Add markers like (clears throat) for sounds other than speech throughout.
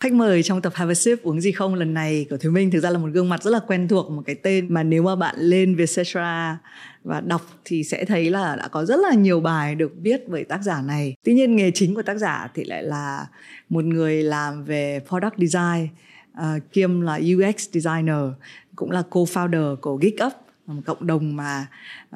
Khách mời trong tập Have a Sip uống gì không lần này của Thúy Minh thực ra là một gương mặt rất là quen thuộc một cái tên mà nếu mà bạn lên Vietcetera và đọc thì sẽ thấy là đã có rất là nhiều bài được viết bởi tác giả này. Tuy nhiên nghề chính của tác giả thì lại là một người làm về product design ờ, uh, kiêm là UX designer cũng là co-founder của GeekUp Ờ, một cộng đồng mà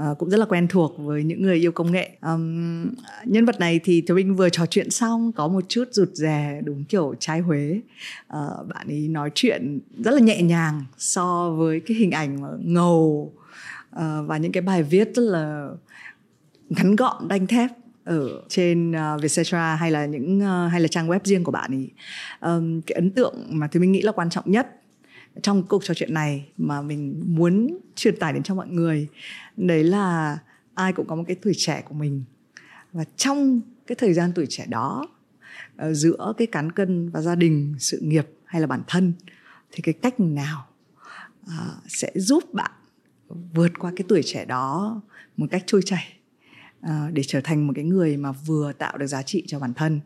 uh, cũng rất là quen thuộc với những người yêu công nghệ. Um, nhân vật này thì Thúy Minh vừa trò chuyện xong có một chút rụt rè đúng kiểu trái Huế. Uh, bạn ấy nói chuyện rất là nhẹ nhàng so với cái hình ảnh mà ngầu uh, và những cái bài viết rất là ngắn gọn đanh thép ở trên uh, Vietcetera hay là những uh, hay là trang web riêng của bạn ấy. Um, cái ấn tượng mà thì mình nghĩ là quan trọng nhất trong cuộc trò chuyện này mà mình muốn truyền tải đến cho mọi người, đấy là ai cũng có một cái tuổi trẻ của mình. Và trong cái thời gian tuổi trẻ đó ờ, giữa cái cán cân và gia đình, sự nghiệp hay là bản thân, thì cái cách nào ờ, sẽ giúp bạn vượt qua cái tuổi trẻ đó một cách trôi chảy ờ, để trở thành một cái người mà vừa tạo được giá trị cho bản thân,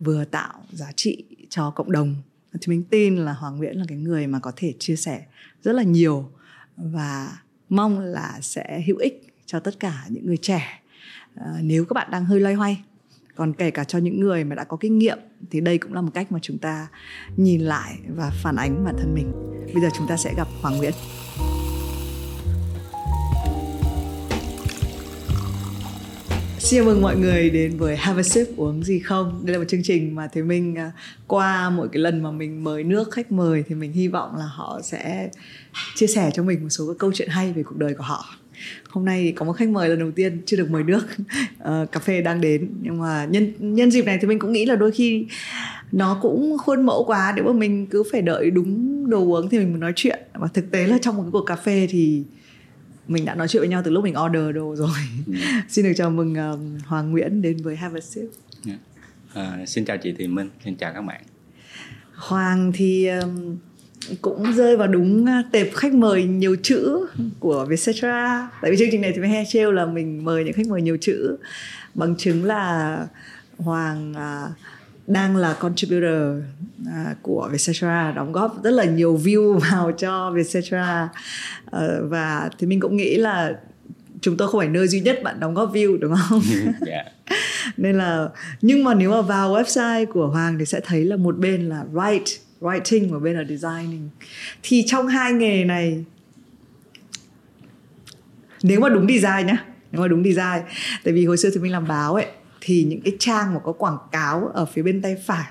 vừa tạo giá trị cho cộng đồng? Thì mình tin là Hoàng Nguyễn là cái người mà có thể chia sẻ rất là nhiều và mong là sẽ hữu ích cho tất cả những người trẻ. À, nếu các bạn đang hơi loay hoay còn kể cả cho những người mà đã có kinh nghiệm thì đây cũng là một cách mà chúng ta nhìn lại và phản ánh bản thân mình. Bây giờ chúng ta sẽ gặp Hoàng Nguyễn. Xin mừng mọi người đến với Have a Sip uống gì không? Đây là một chương trình mà Thế Minh à, qua mỗi cái lần mà mình mời nước khách mời Thì mình hy vọng là họ sẽ chia sẻ cho mình một số các câu chuyện hay về cuộc đời của họ. Hôm nay có một khách mời lần đầu tiên chưa được mời nước. Uh, Cà phê đang đến. Nhưng mà nhân nhân dịp này thì mình cũng nghĩ là đôi khi nó cũng khuôn mẫu quá. Nếu mà mình cứ phải đợi đúng đồ uống thì mình mới nói chuyện. Và thực tế là trong một cái cuộc cà phê thì mình đã nói chuyện với nhau từ lúc mình order đồ rồi ừ. (laughs) xin được chào mừng um, Hoàng Nguyễn đến với Have a Sip yeah. Dạ. à, xin chào chị Thị Minh xin chào các bạn Hoàng thì um, cũng rơi vào đúng uh, tệp khách mời nhiều chữ của Vietcetera tại vì chương trình này thì hay trêu là mình mời những khách mời nhiều chữ bằng chứng là Hoàng uh, đang là contributor à, của Vietcetera đóng góp rất là nhiều view vào cho Vietcetera à, và thì mình cũng nghĩ là chúng tôi không phải nơi duy nhất bạn đóng góp view đúng không? yeah. (laughs) Dạ. Nên là nhưng mà nếu mà vào website của Hoàng thì sẽ thấy là một bên là write writing và bên là designing thì trong hai nghề này nếu mà đúng design nhá nếu mà đúng design tại vì hồi xưa thì mình làm báo ấy thì những cái trang mà có quảng cáo ở phía bên tay phải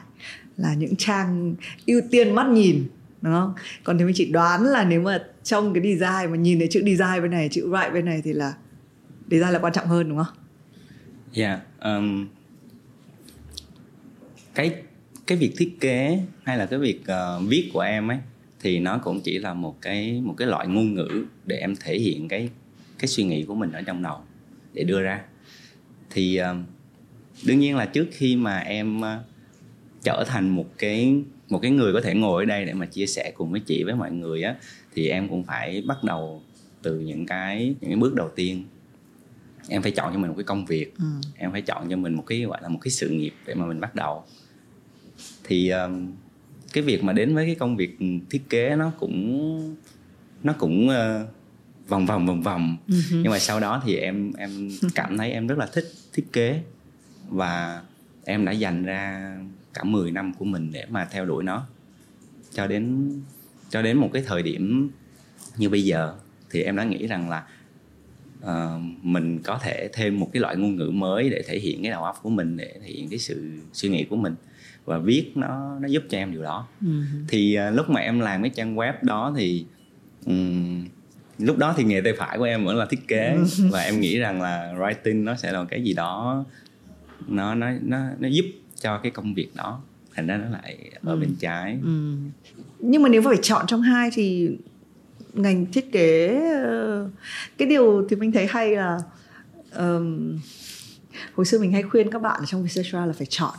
là những trang ưu tiên mắt nhìn đúng không còn thì mình chỉ đoán là nếu mà trong cái design mà nhìn thấy chữ design bên này chữ write bên này thì là design là quan trọng hơn đúng không? Dạ, yeah, um, cái cái việc thiết kế hay là cái việc uh, viết của em ấy thì nó cũng chỉ là một cái một cái loại ngôn ngữ để em thể hiện cái cái suy nghĩ của mình ở trong đầu để đưa ra thì uh, đương nhiên là trước khi mà em uh, trở thành một cái một cái người có thể ngồi ở đây để mà chia sẻ cùng với chị với mọi người á thì em cũng phải bắt đầu từ những cái những cái bước đầu tiên. Em phải chọn cho mình một cái công việc. Ừ. em phải chọn cho mình một cái gọi là một cái sự nghiệp để mà mình bắt đầu. Thì um, cái việc mà đến với cái công việc thiết kế nó cũng nó cũng uh, vòng vòng vòng vòng. Uh nhưng mà sau đó thì em em cảm thấy em rất là thích thiết kế và em đã dành ra cả 10 năm của mình để mà theo đuổi nó. Cho đến cho đến một cái thời điểm như bây giờ thì em đã nghĩ rằng là uh, mình có thể thêm một cái loại ngôn ngữ mới để thể hiện cái đầu óc của mình để thể hiện cái sự suy nghĩ của mình và viết nó nó giúp cho em điều đó. Uh thì uh, lúc mà em làm cái trang web đó thì um, lúc đó thì nghề tay phải của em vẫn là thiết kế ừ. và em nghĩ rằng là writing nó sẽ là cái gì đó nó nó nó nó giúp cho cái công việc đó thành ra nó lại ở ừ. bên trái ừ. nhưng mà nếu phải chọn trong hai thì ngành thiết kế ờ, cái điều thì mình thấy hay là um, hồi xưa mình hay khuyên các bạn ở trong Vietcetera là phải chọn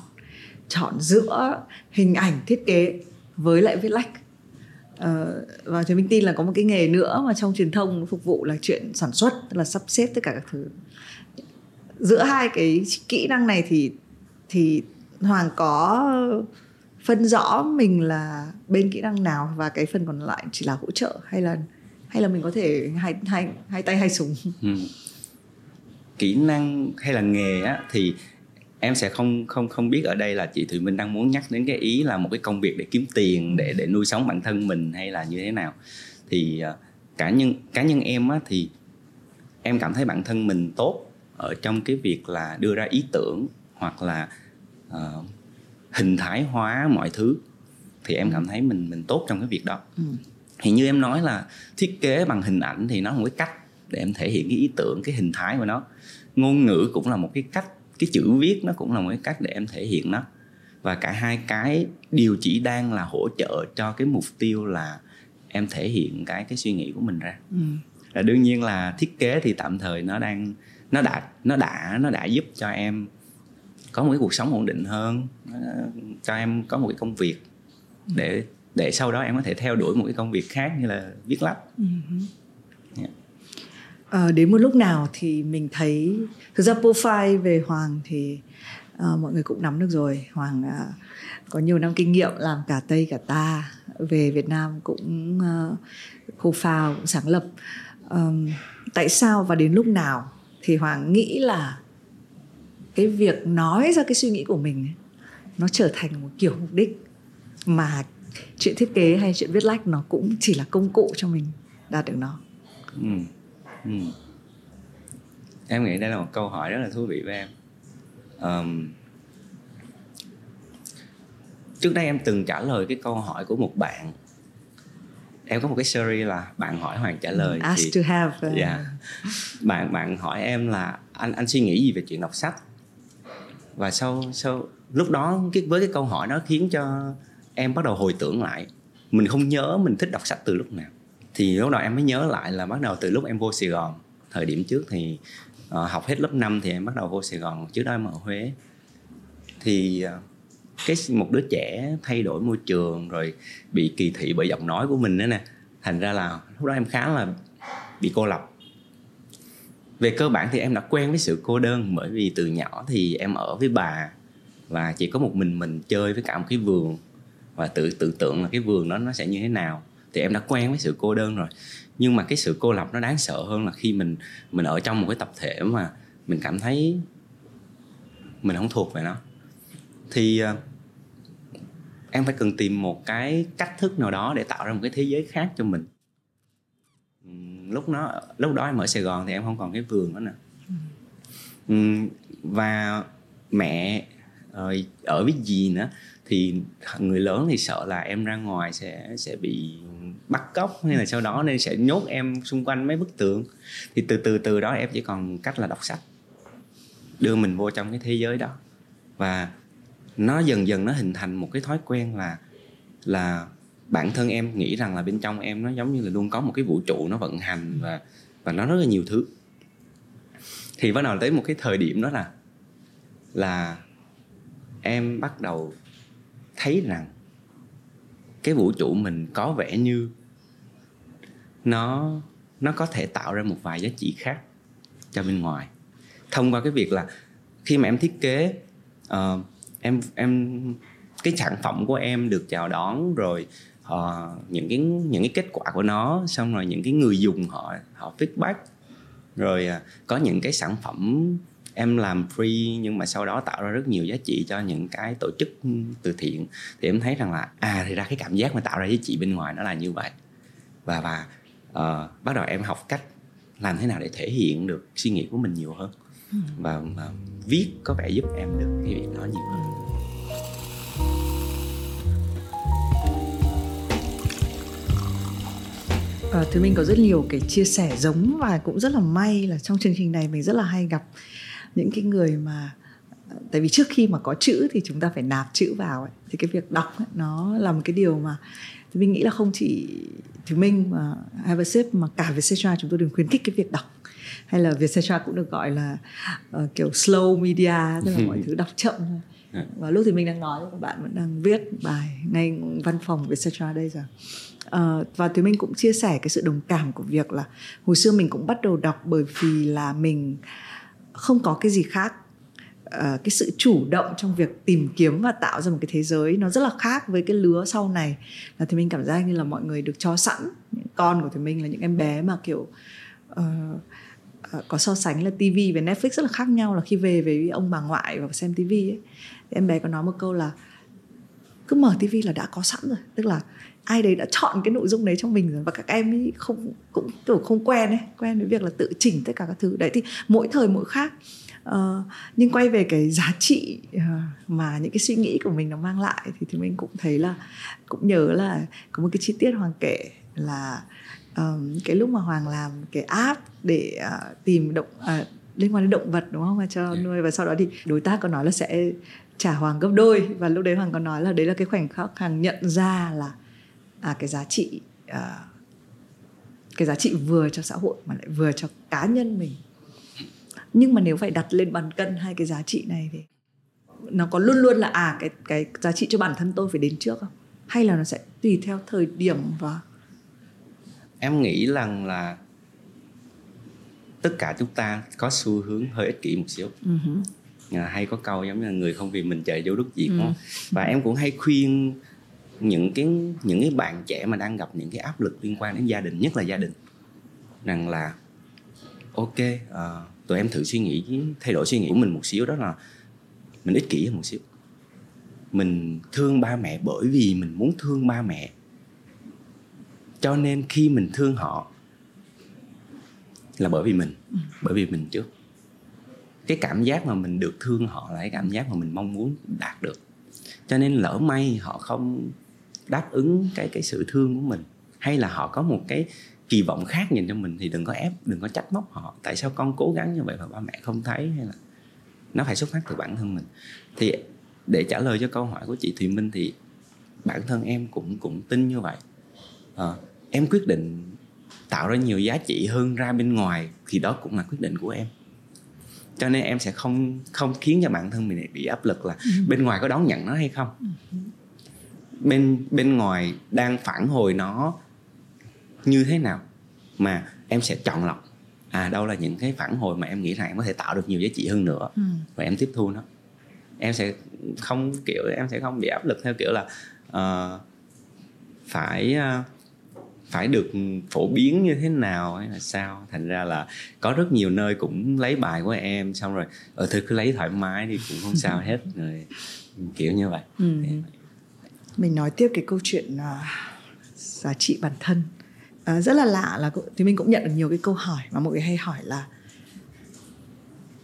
chọn giữa hình ảnh thiết kế với lại viết lách uh, và thì mình tin là có một cái nghề nữa mà trong truyền thông phục vụ là chuyện sản xuất tức là sắp xếp tất cả các thứ giữa hai cái kỹ năng này thì thì Hoàng có phân rõ mình là bên kỹ năng nào và cái phần còn lại chỉ là hỗ trợ hay là hay là mình có thể hai hai hai tay hai súng ừ. kỹ năng hay là nghề á, thì em sẽ không không không biết ở đây là chị Thùy Minh đang muốn nhắc đến cái ý là một cái công việc để kiếm tiền, để để nuôi sống bản thân mình hay là như thế nào thì ờ, cá nhân cá nhân em á thì em cảm thấy bản thân mình tốt ở trong cái việc là đưa ra ý tưởng hoặc là uh, hình thái hóa mọi thứ thì em cảm thấy mình mình tốt trong cái việc đó. Ừ. thì như em nói là thiết kế bằng hình ảnh thì nó là một cái cách để em thể hiện cái ý tưởng cái hình thái của nó. Ngôn ngữ cũng là một cái cách cái chữ viết nó cũng là một cái cách để em thể hiện nó. Và cả hai cái đều chỉ đang là hỗ trợ cho cái mục tiêu là em thể hiện cái cái suy nghĩ của mình ra. Ừ. là đương nhiên là thiết kế thì tạm thời nó đang nó đã nó đã nó đã giúp cho em có một cái cuộc sống ổn định hơn cho em có một cái công việc để để sau đó em có thể theo đuổi một cái công việc khác như là viết lách. Yeah. à, đến một lúc nào thì mình thấy thực ra profile về hoàng thì uh, mọi người cũng nắm được rồi. Hoàng uh, có nhiều năm kinh nghiệm làm cả tây cả ta về việt nam cũng uh, co-found cũng sáng lập. Um, tại sao và đến lúc nào thì hoàng nghĩ là cái việc nói ra cái suy nghĩ của mình nó trở thành một kiểu mục đích mà chuyện thiết kế hay chuyện viết lách nó cũng chỉ là công cụ cho mình đạt được nó ừ. Ừ. em nghĩ đây là một câu hỏi rất là thú vị với em um, trước đây em từng trả lời cái câu hỏi của một bạn em có một cái series là bạn hỏi hoàng trả lời ask thì, to have uh... yeah. bạn bạn hỏi em là anh anh suy nghĩ gì về chuyện đọc sách? Và sau sau lúc đó cái với cái câu hỏi đó khiến cho em bắt đầu hồi tưởng lại. Mình không nhớ mình thích đọc sách từ lúc nào. Thì lúc đó em mới nhớ lại là bắt đầu từ lúc em vô Sài Gòn. Thời điểm trước thì uh, học hết lớp 5 thì em bắt đầu vô Sài Gòn. Trước đó em ở Huế. Thì uh, cái một đứa trẻ thay đổi môi trường rồi bị kỳ thị bởi giọng nói của mình nữa nè. Thành ra là lúc đó em khá là bị cô lập. Về cơ bản thì em đã quen với sự cô đơn bởi vì từ nhỏ thì em ở với bà và chỉ có một mình mình chơi với cả một cái vườn và tự tưởng tượng là cái vườn đó nó sẽ như thế nào. Thì em đã quen với sự cô đơn rồi. Nhưng mà cái sự cô lập nó đáng sợ hơn là khi mình mình ở trong một cái tập thể mà mình cảm thấy mình không thuộc về nó thì ờ, em phải cần tìm một cái cách thức nào đó để tạo ra một cái thế giới khác cho mình. Lúc nó, lúc đó em ở Sài Gòn thì em không còn cái vườn đó nè và mẹ rồi ở với gì nữa, thì người lớn thì sợ là em ra ngoài sẽ sẽ bị bắt cóc hay là sau đó nên sẽ nhốt em xung quanh mấy bức tượng thì từ từ từ đó em chỉ còn cách là đọc sách, đưa mình vô trong cái thế giới đó. Và nó dần dần nó hình thành một cái thói quen là là bản thân em nghĩ rằng là bên trong em nó giống như là luôn có một cái vũ trụ nó vận hành và và nó rất là nhiều thứ. Thì bắt đầu tới một cái thời điểm đó là là em bắt đầu thấy rằng cái vũ trụ mình có vẻ như nó nó có thể tạo ra một vài giá trị khác cho bên ngoài. Thông qua cái việc là khi mà em thiết kế uh, em em cái sản phẩm của em được chào đón rồi uh, những cái những cái kết quả của nó xong rồi những cái người dùng họ họ feedback. Rồi uh, có những cái sản phẩm em làm free nhưng mà sau đó tạo ra rất nhiều giá trị cho những cái tổ chức ừ, từ thiện. Thì em thấy rằng là à thì ra cái cảm giác mà tạo ra giá trị bên ngoài nó là như vậy. Và và uh, bắt đầu em học cách làm thế nào để thể hiện được suy nghĩ của mình nhiều hơn và, mà viết có vẻ giúp em được cái việc đó nhiều hơn ờ, À, thì mình có rất nhiều cái chia sẻ giống và cũng rất là may là trong chương trình này mình rất là hay gặp những cái người mà ờ, tại vì trước khi mà có chữ thì chúng ta phải nạp chữ vào ấy. thì cái việc đọc ấy, nó là một cái điều mà thì mình nghĩ là không chỉ thì minh mà have a sip mà cả Vietcetera chúng tôi đều khuyến khích cái việc đọc hay là Vietcetera cũng được gọi là uh, kiểu slow media tức là mọi thứ đọc chậm thôi. Dạ. và lúc thì mình đang nói các bạn vẫn đang viết bài ngay văn phòng Vietcetera đây rồi uh, và thì mình cũng chia sẻ cái sự đồng cảm của việc là hồi xưa mình cũng bắt đầu đọc bởi vì là mình không có cái gì khác. Cái sự chủ động trong việc tìm kiếm và tạo ra một cái thế giới nó rất là khác với cái lứa sau này. Là thì mình cảm giác như là mọi người được cho sẵn. Những con của thì mình là những em bé mà kiểu uh, Ờ, có so sánh là TV với Netflix rất là khác nhau là khi về với ông bà ngoại và xem TV ấy. Em bé có nói một câu là cứ mở TV là đã có sẵn rồi. Tức là ai đấy đã chọn cái nội dung đấy trong mình rồi và các em ấy không cũng kiểu không quen ấy quen với việc là tự chỉnh tất cả các thứ. Đấy thì mỗi thời mỗi khác. Uh, nhưng quay về cái giá trị uh, mà những cái suy nghĩ của mình nó mang lại thì thì mình cũng thấy là cũng nhớ là có một cái chi tiết hoàng kể là um, cái lúc mà hoàng làm cái app để uh, tìm động uh, liên quan đến động vật đúng không? Mà cho nuôi và sau đó thì đối tác có nói là sẽ trả hoàng gấp đôi. Và lúc đấy hoàng có nói là đấy là cái khoảnh khắc hoàng nhận ra là à, cái giá trị à, cái giá trị vừa cho xã hội mà lại vừa cho cá nhân mình. Nhưng mà nếu phải đặt lên bàn cân hai cái giá trị này thì nó có luôn luôn là à cái cái giá trị cho bản thân tôi phải đến trước không? Hay là nó sẽ tùy theo thời điểm và em nghĩ rằng là tất cả chúng ta có xu hướng hơi ích kỷ một xíu uh-huh. à, hay có câu giống như là người không vì mình chạy vô đúc diệt uh-huh. và em cũng hay khuyên những cái những cái bạn trẻ mà đang gặp những cái áp lực liên quan đến gia đình nhất là gia đình rằng là ok uh, tụi em thử suy nghĩ thay đổi suy nghĩ của mình một xíu đó là mình ích kỷ hơn một xíu mình thương ba mẹ bởi vì mình muốn thương ba mẹ cho nên khi mình thương họ là bởi vì mình ừ. bởi vì mình trước. Cái cảm giác mà mình được thương họ là cái cảm giác mà mình mong muốn đạt được. Cho nên lỡ may họ không đáp ứng cái cái sự thương của mình hay là họ có một cái kỳ vọng khác nhìn cho mình thì đừng có ép đừng có trách móc họ. Tại sao con cố gắng như vậy mà ba mẹ không thấy hay là nó phải xuất phát từ bản thân mình? Thì để trả lời cho câu hỏi của chị Thùy Minh thì bản thân em cũng cũng tin như vậy. À, em quyết định tạo ra nhiều giá trị hơn ra bên ngoài thì đó cũng là quyết định của em cho nên em sẽ không không khiến cho bản thân mình bị áp lực là ừ. bên ngoài có đón nhận nó hay không ừ bên bên ngoài đang phản hồi nó như thế nào mà em sẽ chọn lọc à đâu là những cái phản hồi mà em nghĩ rằng em có thể tạo được nhiều giá trị hơn nữa ừ. và em tiếp thu nó em sẽ không kiểu em sẽ không bị áp lực theo kiểu là uh, phải uh, phải được phổ biến như thế nào hay là sao? Thành ra là có rất nhiều nơi cũng lấy bài của em xong rồi ở ờ, thôi cứ lấy thoải mái thì cũng không sao hết (laughs) rồi kiểu như vậy. Ừ. Mình nói tiếp cái câu chuyện uh, giá trị bản thân. Uh, rất là lạ là thì mình cũng nhận được nhiều cái câu hỏi mà mọi người hay hỏi là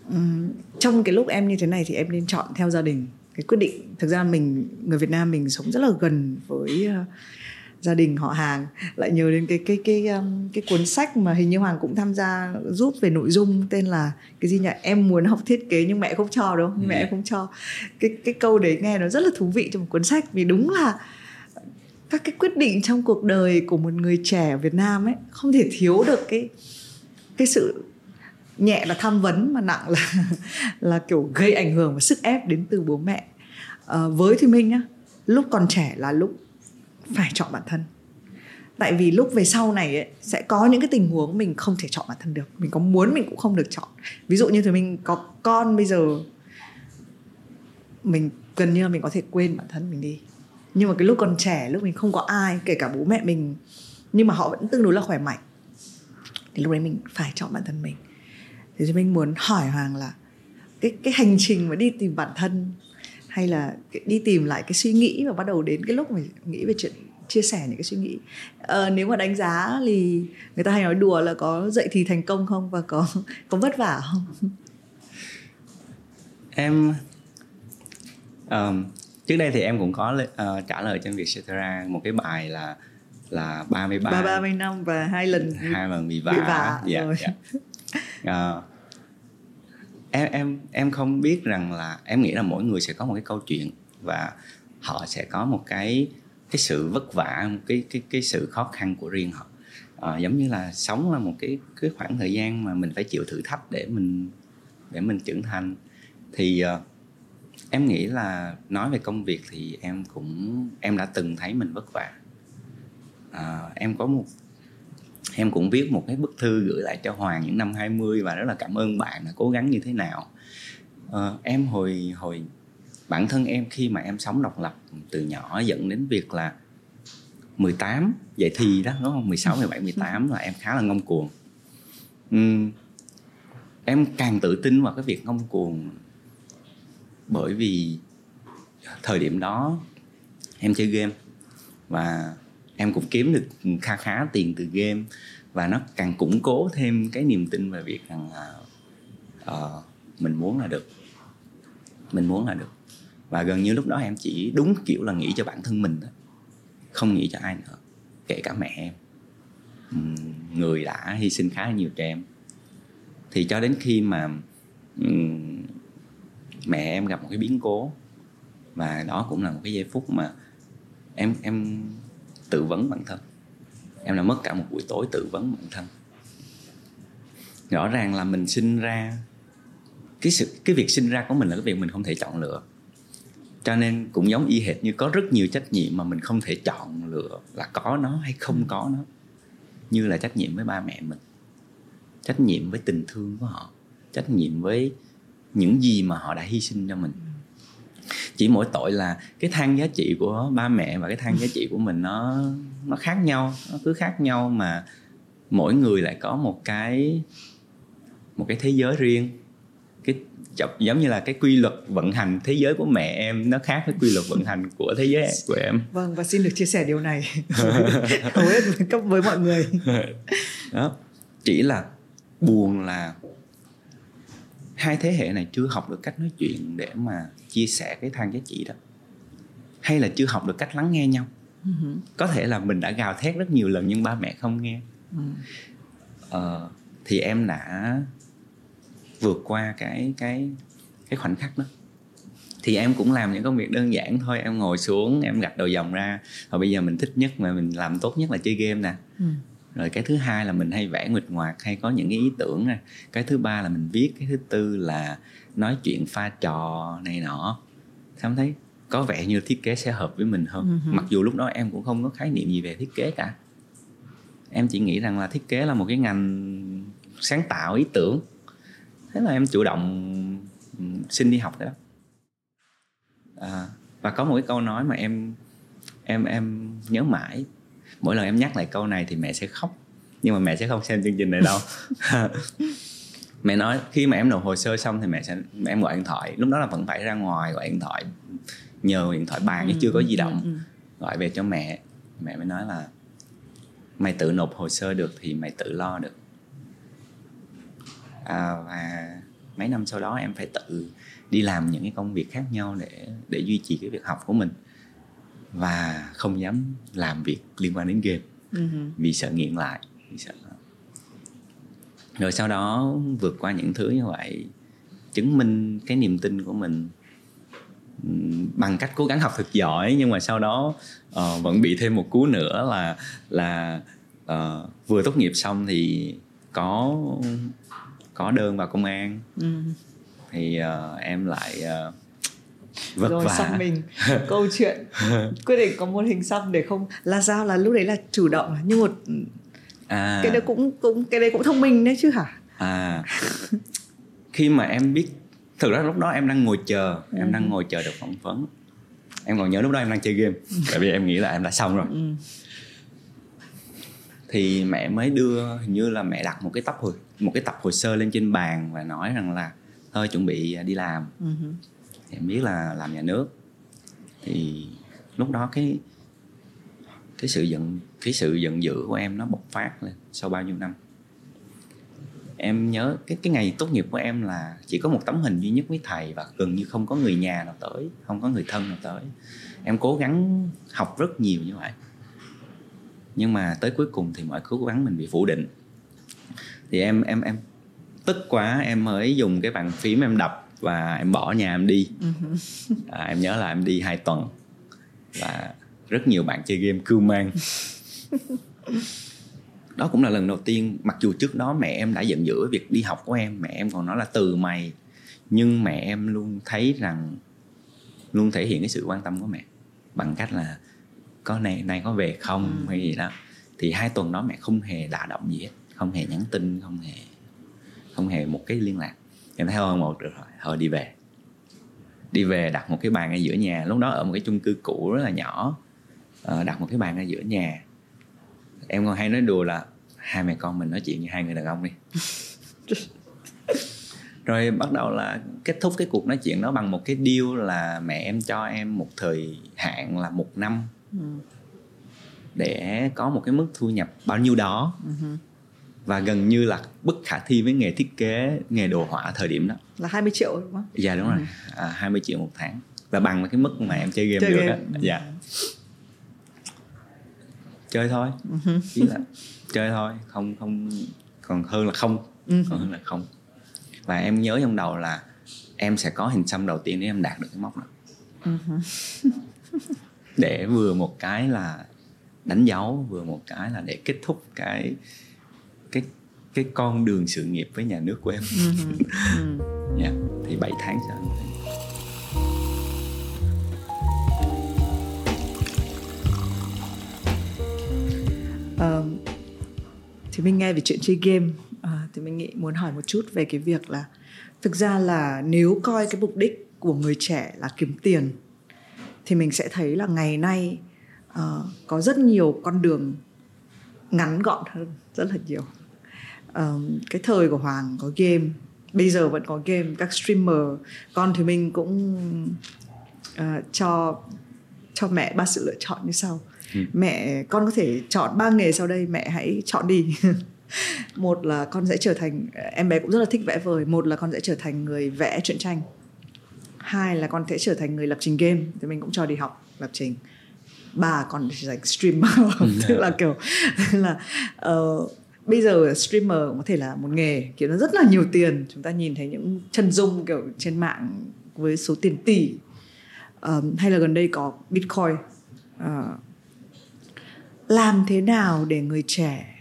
um, trong cái lúc em như thế này thì em nên chọn theo gia đình. Cái quyết định thực ra mình người Việt Nam mình sống rất là gần với uh, gia đình họ hàng lại nhớ đến cái cái cái um, cái cuốn sách mà hình như hoàng cũng tham gia giúp về nội dung tên là cái gì nhỉ? Em muốn học thiết kế nhưng mẹ không cho đâu mẹ em không cho. Cái cái câu đấy nghe nó rất là thú vị trong một cuốn sách vì đúng là các cái quyết định trong cuộc đời của một người trẻ ở Việt Nam ấy không thể thiếu được cái cái sự nhẹ là tham vấn mà nặng là (laughs) là kiểu gây ảnh hưởng và sức ép đến từ bố mẹ. À, với thì minh nhá lúc còn trẻ là lúc phải chọn bản thân. Tại vì lúc về sau này ấy, sẽ có những cái tình huống mình không thể chọn bản thân được. Mình có muốn mình cũng không được chọn. Ví dụ như thì mình có con bây giờ mình gần như là mình có thể quên bản thân mình đi. Nhưng mà cái lúc còn trẻ lúc mình không có ai kể cả bố mẹ mình nhưng mà họ vẫn tương đối là khỏe mạnh thì lúc đấy mình phải chọn bản thân mình. Thì mình muốn hỏi hoàng là cái cái hành trình mà đi tìm bản thân hay là đi tìm lại cái suy nghĩ và bắt đầu đến cái lúc mình nghĩ về chuyện chia sẻ những cái suy nghĩ ờ, nếu mà đánh giá thì người ta hay nói đùa là có dậy thì thành công không và có (laughs) có vất vả không (laughs) em um, trước đây thì em cũng có uh, trả lời trên Vietcetera một cái bài là là 33 ba 30 năm và hai lần hai lần bị vả, bị vả dạ, rồi. dạ. Uh, (laughs) em em em không biết rằng là em nghĩ là mỗi người sẽ có một cái câu chuyện và họ sẽ có một cái cái sự vất vả một cái cái cái sự khó khăn của riêng họ. À, giống như là sống là một cái cái khoảng thời gian mà mình phải chịu thử thách để mình để mình trưởng thành. Thì uh, em nghĩ là nói về công việc thì em cũng em đã từng thấy mình vất vả. À, em có một em cũng viết một cái bức thư gửi lại cho Hoàng những năm 20 và rất là cảm ơn bạn đã cố gắng như thế nào. Uh, em hồi hồi bản thân em khi mà em sống độc lập từ nhỏ dẫn đến việc là 18 dậy thì đó đúng không? 16 17 18 là em khá là ngông cuồng. Uhm, em càng tự tin vào cái việc ngông cuồng bởi vì thời điểm đó em chơi game và em cũng kiếm được kha khá tiền từ game và nó càng củng cố thêm cái niềm tin về việc rằng là uh, mình muốn là được. Mình muốn là được. Và gần như lúc đó em chỉ đúng kiểu là nghĩ cho bản thân mình thôi không nghĩ cho ai nữa kể cả mẹ em. Người đã hy sinh khá là nhiều cho em. Thì cho đến khi mà mẹ em gặp một cái biến cố và đó cũng là một cái giây phút mà em em tự vấn bản thân. Em đã mất cả một buổi tối tự vấn bản thân. Rõ ràng là mình sinh ra, cái sự, cái việc sinh ra của mình là cái việc mình không thể chọn lựa. Cho nên cũng giống y hệt như có rất nhiều trách nhiệm mà mình không thể chọn lựa là có nó hay không có nó. Như là trách nhiệm với ba mẹ mình, trách nhiệm với tình thương của họ, trách nhiệm với những gì mà họ đã hy sinh cho mình chỉ mỗi tội là cái thang giá trị của ba mẹ và cái thang giá (laughs) trị của mình nó nó khác nhau nó cứ khác nhau mà mỗi người lại có một cái một cái thế giới riêng. Cái giống như là cái quy luật vận hành thế giới của mẹ em nó khác với quy luật vận hành của thế giới của em. (laughs) Vâng và xin được chia sẻ điều này (laughs) hầu hết với, với mọi người. Đó chỉ là buồn là hai thế hệ này chưa học được cách nói chuyện để mà chia sẻ cái thang giá trị đó. Hay là chưa học được cách lắng nghe nhau. Uh-huh. có thể là mình đã gào thét rất nhiều lần nhưng ba mẹ không nghe. Uh-huh. ờ, thì em đã vượt qua cái cái cái khoảnh khắc đó. Thì em cũng làm những công việc đơn giản thôi. Em ngồi xuống em gạch đầu dòng ra. Và bây giờ mình thích nhất mà mình làm tốt nhất là chơi game nè. Ừ. rồi cái thứ hai là mình hay vẽ nguyệt ngoạc hay có những cái ý tưởng nè cái thứ ba là mình viết cái thứ tư là nói chuyện pha trò này nọ. Sao thấy? Có vẻ như thiết kế sẽ hợp với mình hơn. Uh-huh. mặc dù lúc đó em cũng không có khái niệm gì về thiết kế cả. Em chỉ nghĩ rằng là thiết kế là một cái ngành sáng tạo ý tưởng. Thế là em chủ động ừ, xin đi học đó. À, và có một cái câu nói mà em em em nhớ mãi mỗi lần em nhắc lại câu này thì mẹ sẽ khóc. Nhưng mà mẹ sẽ không xem chương trình này đâu. (laughs) (laughs) Mẹ nói khi mà em nộp hồ sơ xong thì mẹ sẽ mẹ em gọi điện thoại. Lúc đó là vẫn phải ra ngoài gọi điện thoại nhờ điện thoại bàn chứ chưa có di động. ừ, ừ, ừ. gọi về cho mẹ. Mẹ mới nói là mày tự nộp hồ sơ được thì mày tự lo được. À, và mấy năm sau đó em phải tự đi làm những cái công việc khác nhau để để duy trì cái việc học của mình và không dám làm việc liên quan đến game uh-huh. vì sợ nghiện lại vì sợ rồi sau đó vượt qua những thứ như vậy chứng minh cái niềm tin của mình bằng cách cố gắng học thật giỏi nhưng mà sau đó uh, vẫn bị thêm một cú nữa là là uh, vừa tốt nghiệp xong thì có có đơn vào công an ừ. thì uh, em lại uh, vất rồi vả. xong mình. (laughs) Câu chuyện. Quyết định có một hình xăm để không là sao? Là lúc đấy là chủ động như một à. cái đấy cũng cũng cái đấy cũng thông minh đấy chứ hả? À. Khi mà em biết thực ra lúc đó em đang ngồi chờ. Em ừ. đang ngồi chờ được phỏng vấn. Em còn nhớ lúc đó em đang chơi game. Tại vì em nghĩ là em đã xong rồi. Ừ. thì mẹ mới đưa hình như là mẹ đặt một cái tập hồi một cái tập hồ sơ lên trên bàn và nói rằng là thôi chuẩn bị đi làm. Uh-huh thì em biết là làm nhà nước. Thì lúc đó cái cái sự giận, cái sự giận dữ của em nó bộc phát lên sau bao nhiêu năm. Em nhớ cái cái ngày tốt nghiệp của em là chỉ có một tấm hình duy nhất với thầy và gần như không có người nhà nào tới, không có người thân nào tới. Em cố gắng học rất nhiều như vậy. Nhưng mà tới cuối cùng thì mọi cố gắng mình bị phủ định. Thì em em em tức quá, em mới dùng cái bàn phím em đập và em bỏ nhà em đi. À, em nhớ là em đi hai tuần và rất nhiều bạn chơi game cưu mang. (laughs) Đó cũng là lần đầu tiên mặc dù trước đó mẹ em đã giận dữ việc đi học của em mẹ em còn nói là từ mày. Nhưng mẹ em luôn thấy rằng luôn thể hiện cái sự quan tâm của mẹ bằng cách là có này này có về không? Ừ. hay gì đó. Thì hai tuần đó mẹ không hề đả động gì hết không hề nhắn tin không hề không hề một cái liên lạc em thấy hơn một được rồi thôi đi về. Đi về đặt một cái bàn ở giữa nhà lúc đó ở một cái chung cư cũ rất là nhỏ. Uh, đặt một cái bàn ở giữa nhà. Em còn hay nói đùa là hai mẹ con mình nói chuyện như hai người đàn ông đi. (laughs) Rồi bắt đầu là kết thúc cái cuộc nói chuyện đó bằng một cái deal là mẹ em cho em một thời hạn là một năm. Ừ. để có một cái mức thu nhập bao nhiêu đó. Ừ. và gần như là bất khả thi với nghề thiết kế nghề đồ họa thời điểm đó là 20 triệu đúng không? Dạ đúng ừ. rồi, à, 20 triệu một tháng và bằng cái mức mà em chơi game chơi được game. đó. Dạ. Chơi thôi, chỉ là chơi thôi, không không còn hơn là không, còn hơn là không và em nhớ trong đầu là em sẽ có hình xăm đầu tiên để em đạt được cái mốc đó uh-huh. để vừa một cái là đánh dấu vừa một cái là để kết thúc cái cái con đường sự nghiệp với nhà nước của em uh-huh. uh-huh. yeah, thì 7 tháng sau uh, thì mình nghe về chuyện chơi game à, thì mình nghĩ muốn hỏi một chút về cái việc là thực ra là nếu coi cái mục đích của người trẻ là kiếm tiền thì mình sẽ thấy là ngày nay uh, có rất nhiều con đường ngắn gọn hơn rất là nhiều uh, cái thời của hoàng có game bây giờ vẫn có game các streamer. Con thì mình cũng uh, cho cho mẹ ba sự lựa chọn như sau. Ừ. mẹ con có thể chọn ba nghề sau đây mẹ hãy chọn đi. (laughs) Một là con sẽ trở thành em bé cũng rất là thích vẽ vời. Một là con sẽ trở thành người vẽ truyện tranh. Hai là con sẽ trở thành người lập trình game. Thì mình cũng cho đi học lập trình. Ba còn trở thành streamer. (laughs) Tức là kiểu (laughs) là uh, bây giờ streamer có thể là một nghề kiểu nó rất là nhiều tiền. Chúng ta nhìn thấy những chân dung kiểu trên mạng với số tiền tỷ. Um, hay là gần đây có bitcoin. Uh, làm thế nào để người trẻ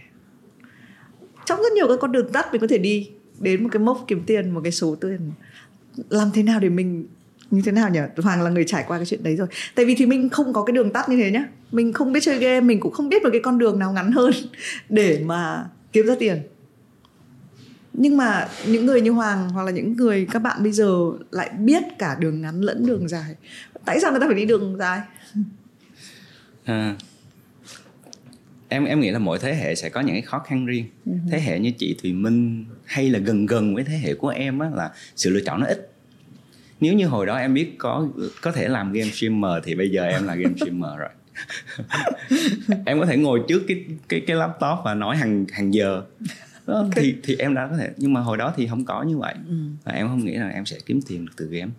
trong rất nhiều các con đường tắt mình có thể đi đến một cái mốc kiếm tiền một cái số tiền. Làm thế nào để mình như thế nào nhỉ? Hoàng là người trải qua cái chuyện đấy rồi. Tại vì thì mình không có cái đường tắt như thế nhá. Mình không biết chơi game mình cũng không biết một cái con đường nào ngắn hơn (laughs) để mà kiếm ra tiền. Nhưng mà những người như hoàng hoặc là những người các bạn bây giờ lại biết cả đường ngắn lẫn đường dài. Tại sao người ta phải đi đường dài? À, em em nghĩ là mỗi thế hệ sẽ có những cái khó khăn riêng. Uh-huh. thế hệ như chị Thùy Minh hay là gần gần với thế hệ của em á là sự lựa chọn nó ít. Nếu như hồi đó em biết có có thể làm game streamer thì bây giờ em là game streamer rồi (laughs) em có thể ngồi trước cái cái cái laptop và nói hàng hàng giờ. Okay. thì thì em đã có thể nhưng mà hồi đó thì không có như vậy. Ừ. và em không nghĩ là em sẽ kiếm tiền được từ game.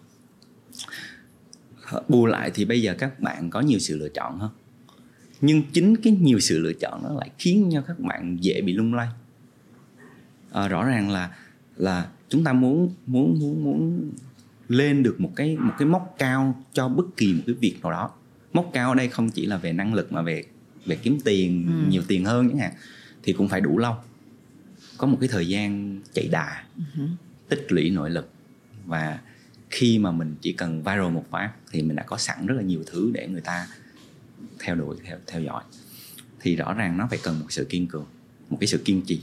Bù lại thì bây giờ các bạn có nhiều sự lựa chọn hơn. Nhưng chính cái nhiều sự lựa chọn nó lại khiến cho các bạn dễ bị lung lay. À, rõ ràng là là chúng ta muốn muốn muốn muốn lên được một cái một cái mốc cao cho bất kỳ một cái việc nào đó mốc cao ở đây không chỉ là về năng lực mà về về kiếm tiền ừ. nhiều tiền hơn chẳng hạn thì cũng phải đủ lâu. Có một cái thời gian chạy đà uh-huh. tích lũy nội lực. Và khi mà mình chỉ cần viral một phát thì mình đã có sẵn rất là nhiều thứ để người ta theo đuổi theo theo dõi. Thì rõ ràng nó phải cần một sự kiên cường một cái sự kiên trì.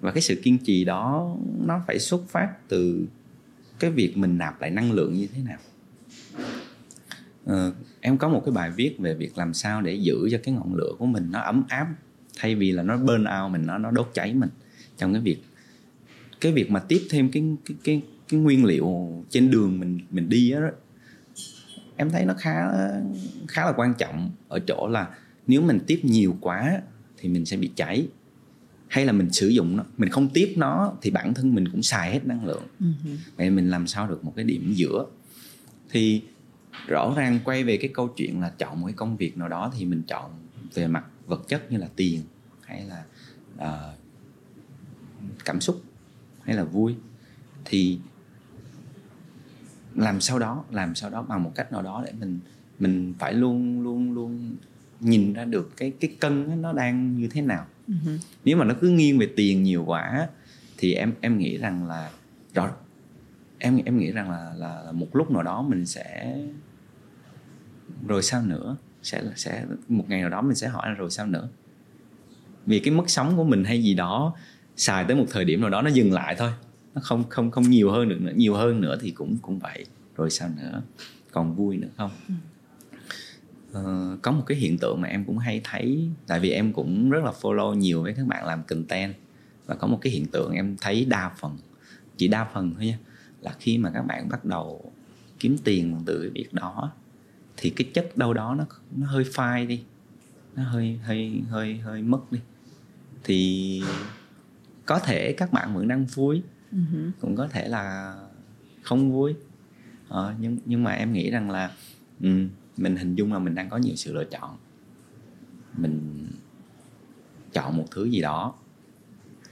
Và cái sự kiên trì đó nó phải xuất phát từ cái việc mình nạp lại năng lượng như thế nào ờ, em có một cái bài viết về việc làm sao để giữ cho cái ngọn lửa của mình nó ấm áp thay vì là nó burn out mình nó nó đốt cháy mình. Trong cái việc cái việc mà tiếp thêm cái cái cái cái nguyên liệu trên đường mình mình đi đó em thấy nó khá khá là quan trọng ở chỗ là nếu mình tiếp nhiều quá thì mình sẽ bị cháy hay là mình sử dụng nó mình không tiếp nó thì bản thân mình cũng xài hết năng lượng. Uh-huh. vậy mình làm sao được một cái điểm giữa? Thì rõ ràng quay về cái câu chuyện là chọn một cái công việc nào đó thì mình chọn về mặt vật chất như là tiền hay là uh, cảm xúc hay là vui thì làm sao đó làm sao đó bằng một cách nào đó để mình mình phải luôn luôn luôn nhìn ra được cái cái cân nó đang như thế nào uh-huh. nếu mà nó cứ nghiêng về tiền nhiều quá thì em em nghĩ rằng là rõ em em nghĩ rằng là, là là một lúc nào đó mình sẽ rồi sao nữa? Sẽ sẽ một ngày nào đó mình sẽ hỏi là rồi sao nữa? Vì cái mức sống của mình hay gì đó xài tới một thời điểm nào đó nó dừng lại thôi. Nó không không không nhiều hơn được nữa. Nhiều hơn nữa thì cũng cũng vậy. Rồi sao nữa? Còn vui nữa không? Uh, có một cái hiện tượng mà em cũng hay thấy tại vì em cũng rất là follow nhiều với các bạn làm content và có một cái hiện tượng em thấy đa phần chỉ đa phần thôi nha là khi mà các bạn bắt đầu kiếm tiền từ cái việc đó thì cái chất đâu đó nó nó hơi phai đi. Nó hơi hơi hơi hơi mất đi. Thì có thể các bạn vẫn đang vui. Uh-huh. cũng có thể là không vui. Ờ, nhưng nhưng mà em nghĩ rằng là um, mình hình dung là mình đang có nhiều sự lựa chọn. Mình chọn một thứ gì đó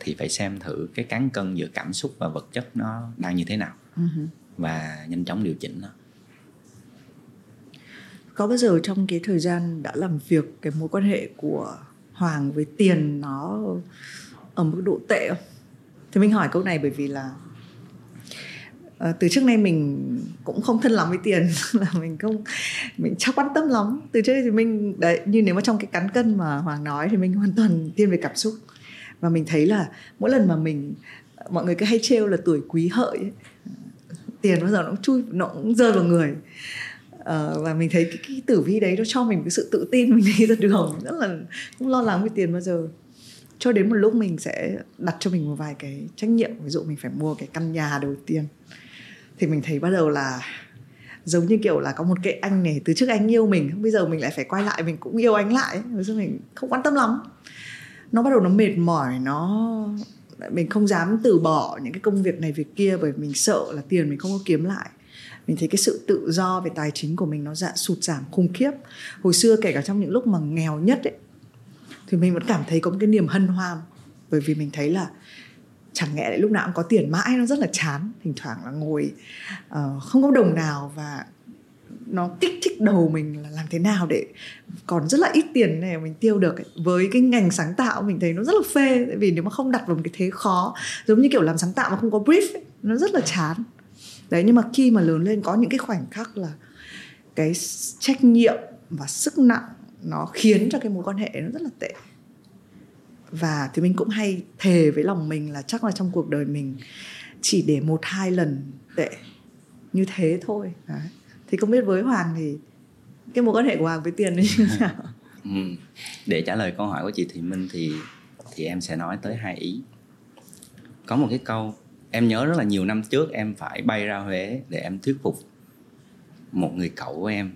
thì phải xem thử cái cán cân giữa cảm xúc và vật chất nó đang như thế nào. Uh-huh. và nhanh chóng điều chỉnh nó có bao giờ trong cái thời gian đã làm việc cái mối quan hệ của hoàng với tiền nó ở mức độ tệ không? Thì mình hỏi câu này bởi vì là uh, từ trước nay mình cũng không thân lắm với tiền (laughs) là mình không mình chắc quan tâm lắm. Từ trước thì mình đấy như nếu mà trong cái cán cân mà hoàng nói thì mình hoàn toàn thiên về cảm xúc. Và mình thấy là mỗi lần mà mình mọi người cứ hay trêu là tuổi quý hợi ấy, tiền bao giờ nó cũng chui nó cũng rơi vào người uh, và mình thấy cái, cái tử vi đấy nó cho mình cái sự tự tin mình đi ra đường rất là không lo lắng về tiền bao giờ. Cho đến một lúc mình sẽ đặt cho mình một vài cái trách nhiệm. Ví dụ mình phải mua cái căn nhà đầu tiên. Thì mình thấy bắt đầu là giống như kiểu là có một cái anh này từ trước anh yêu mình bây giờ mình lại phải quay lại mình cũng yêu anh lại. Bây giờ mình không quan tâm lắm. Nó bắt đầu nó mệt mỏi nó mình không dám từ bỏ những cái công việc này việc kia bởi mình sợ là tiền mình không có kiếm lại mình thấy cái sự tự do về tài chính của mình nó dạ sụt giảm khủng khiếp. Hồi xưa kể cả trong những lúc mà nghèo nhất ấy thì mình vẫn cảm thấy có một cái niềm hân hoan. Bởi vì mình thấy là chẳng nhẽ lại lúc nào cũng có tiền mãi nó rất là chán. Thỉnh thoảng là ngồi uh, không có đồng nào và nó kích thích đầu mình là làm thế nào để còn rất là ít tiền này mình tiêu được ấy. với cái ngành sáng tạo mình thấy nó rất là phê. Tại vì nếu mà không đặt vào một cái thế khó giống như kiểu làm sáng tạo mà không có brief ấy, nó rất là chán đấy nhưng mà khi mà lớn lên có những cái khoảnh khắc là cái trách nhiệm và sức nặng nó khiến cho cái mối quan hệ nó rất là tệ và thì mình cũng hay thề với lòng mình là chắc là trong cuộc đời mình chỉ để một hai lần tệ như thế thôi đấy. thì không biết với hoàng thì cái mối quan hệ của hoàng với tiền như thế (laughs) nào ừ. để trả lời câu hỏi của chị thị minh thì thì em sẽ nói tới hai ý có một cái câu em nhớ rất là nhiều năm trước em phải bay ra huế để em thuyết phục một người cậu của em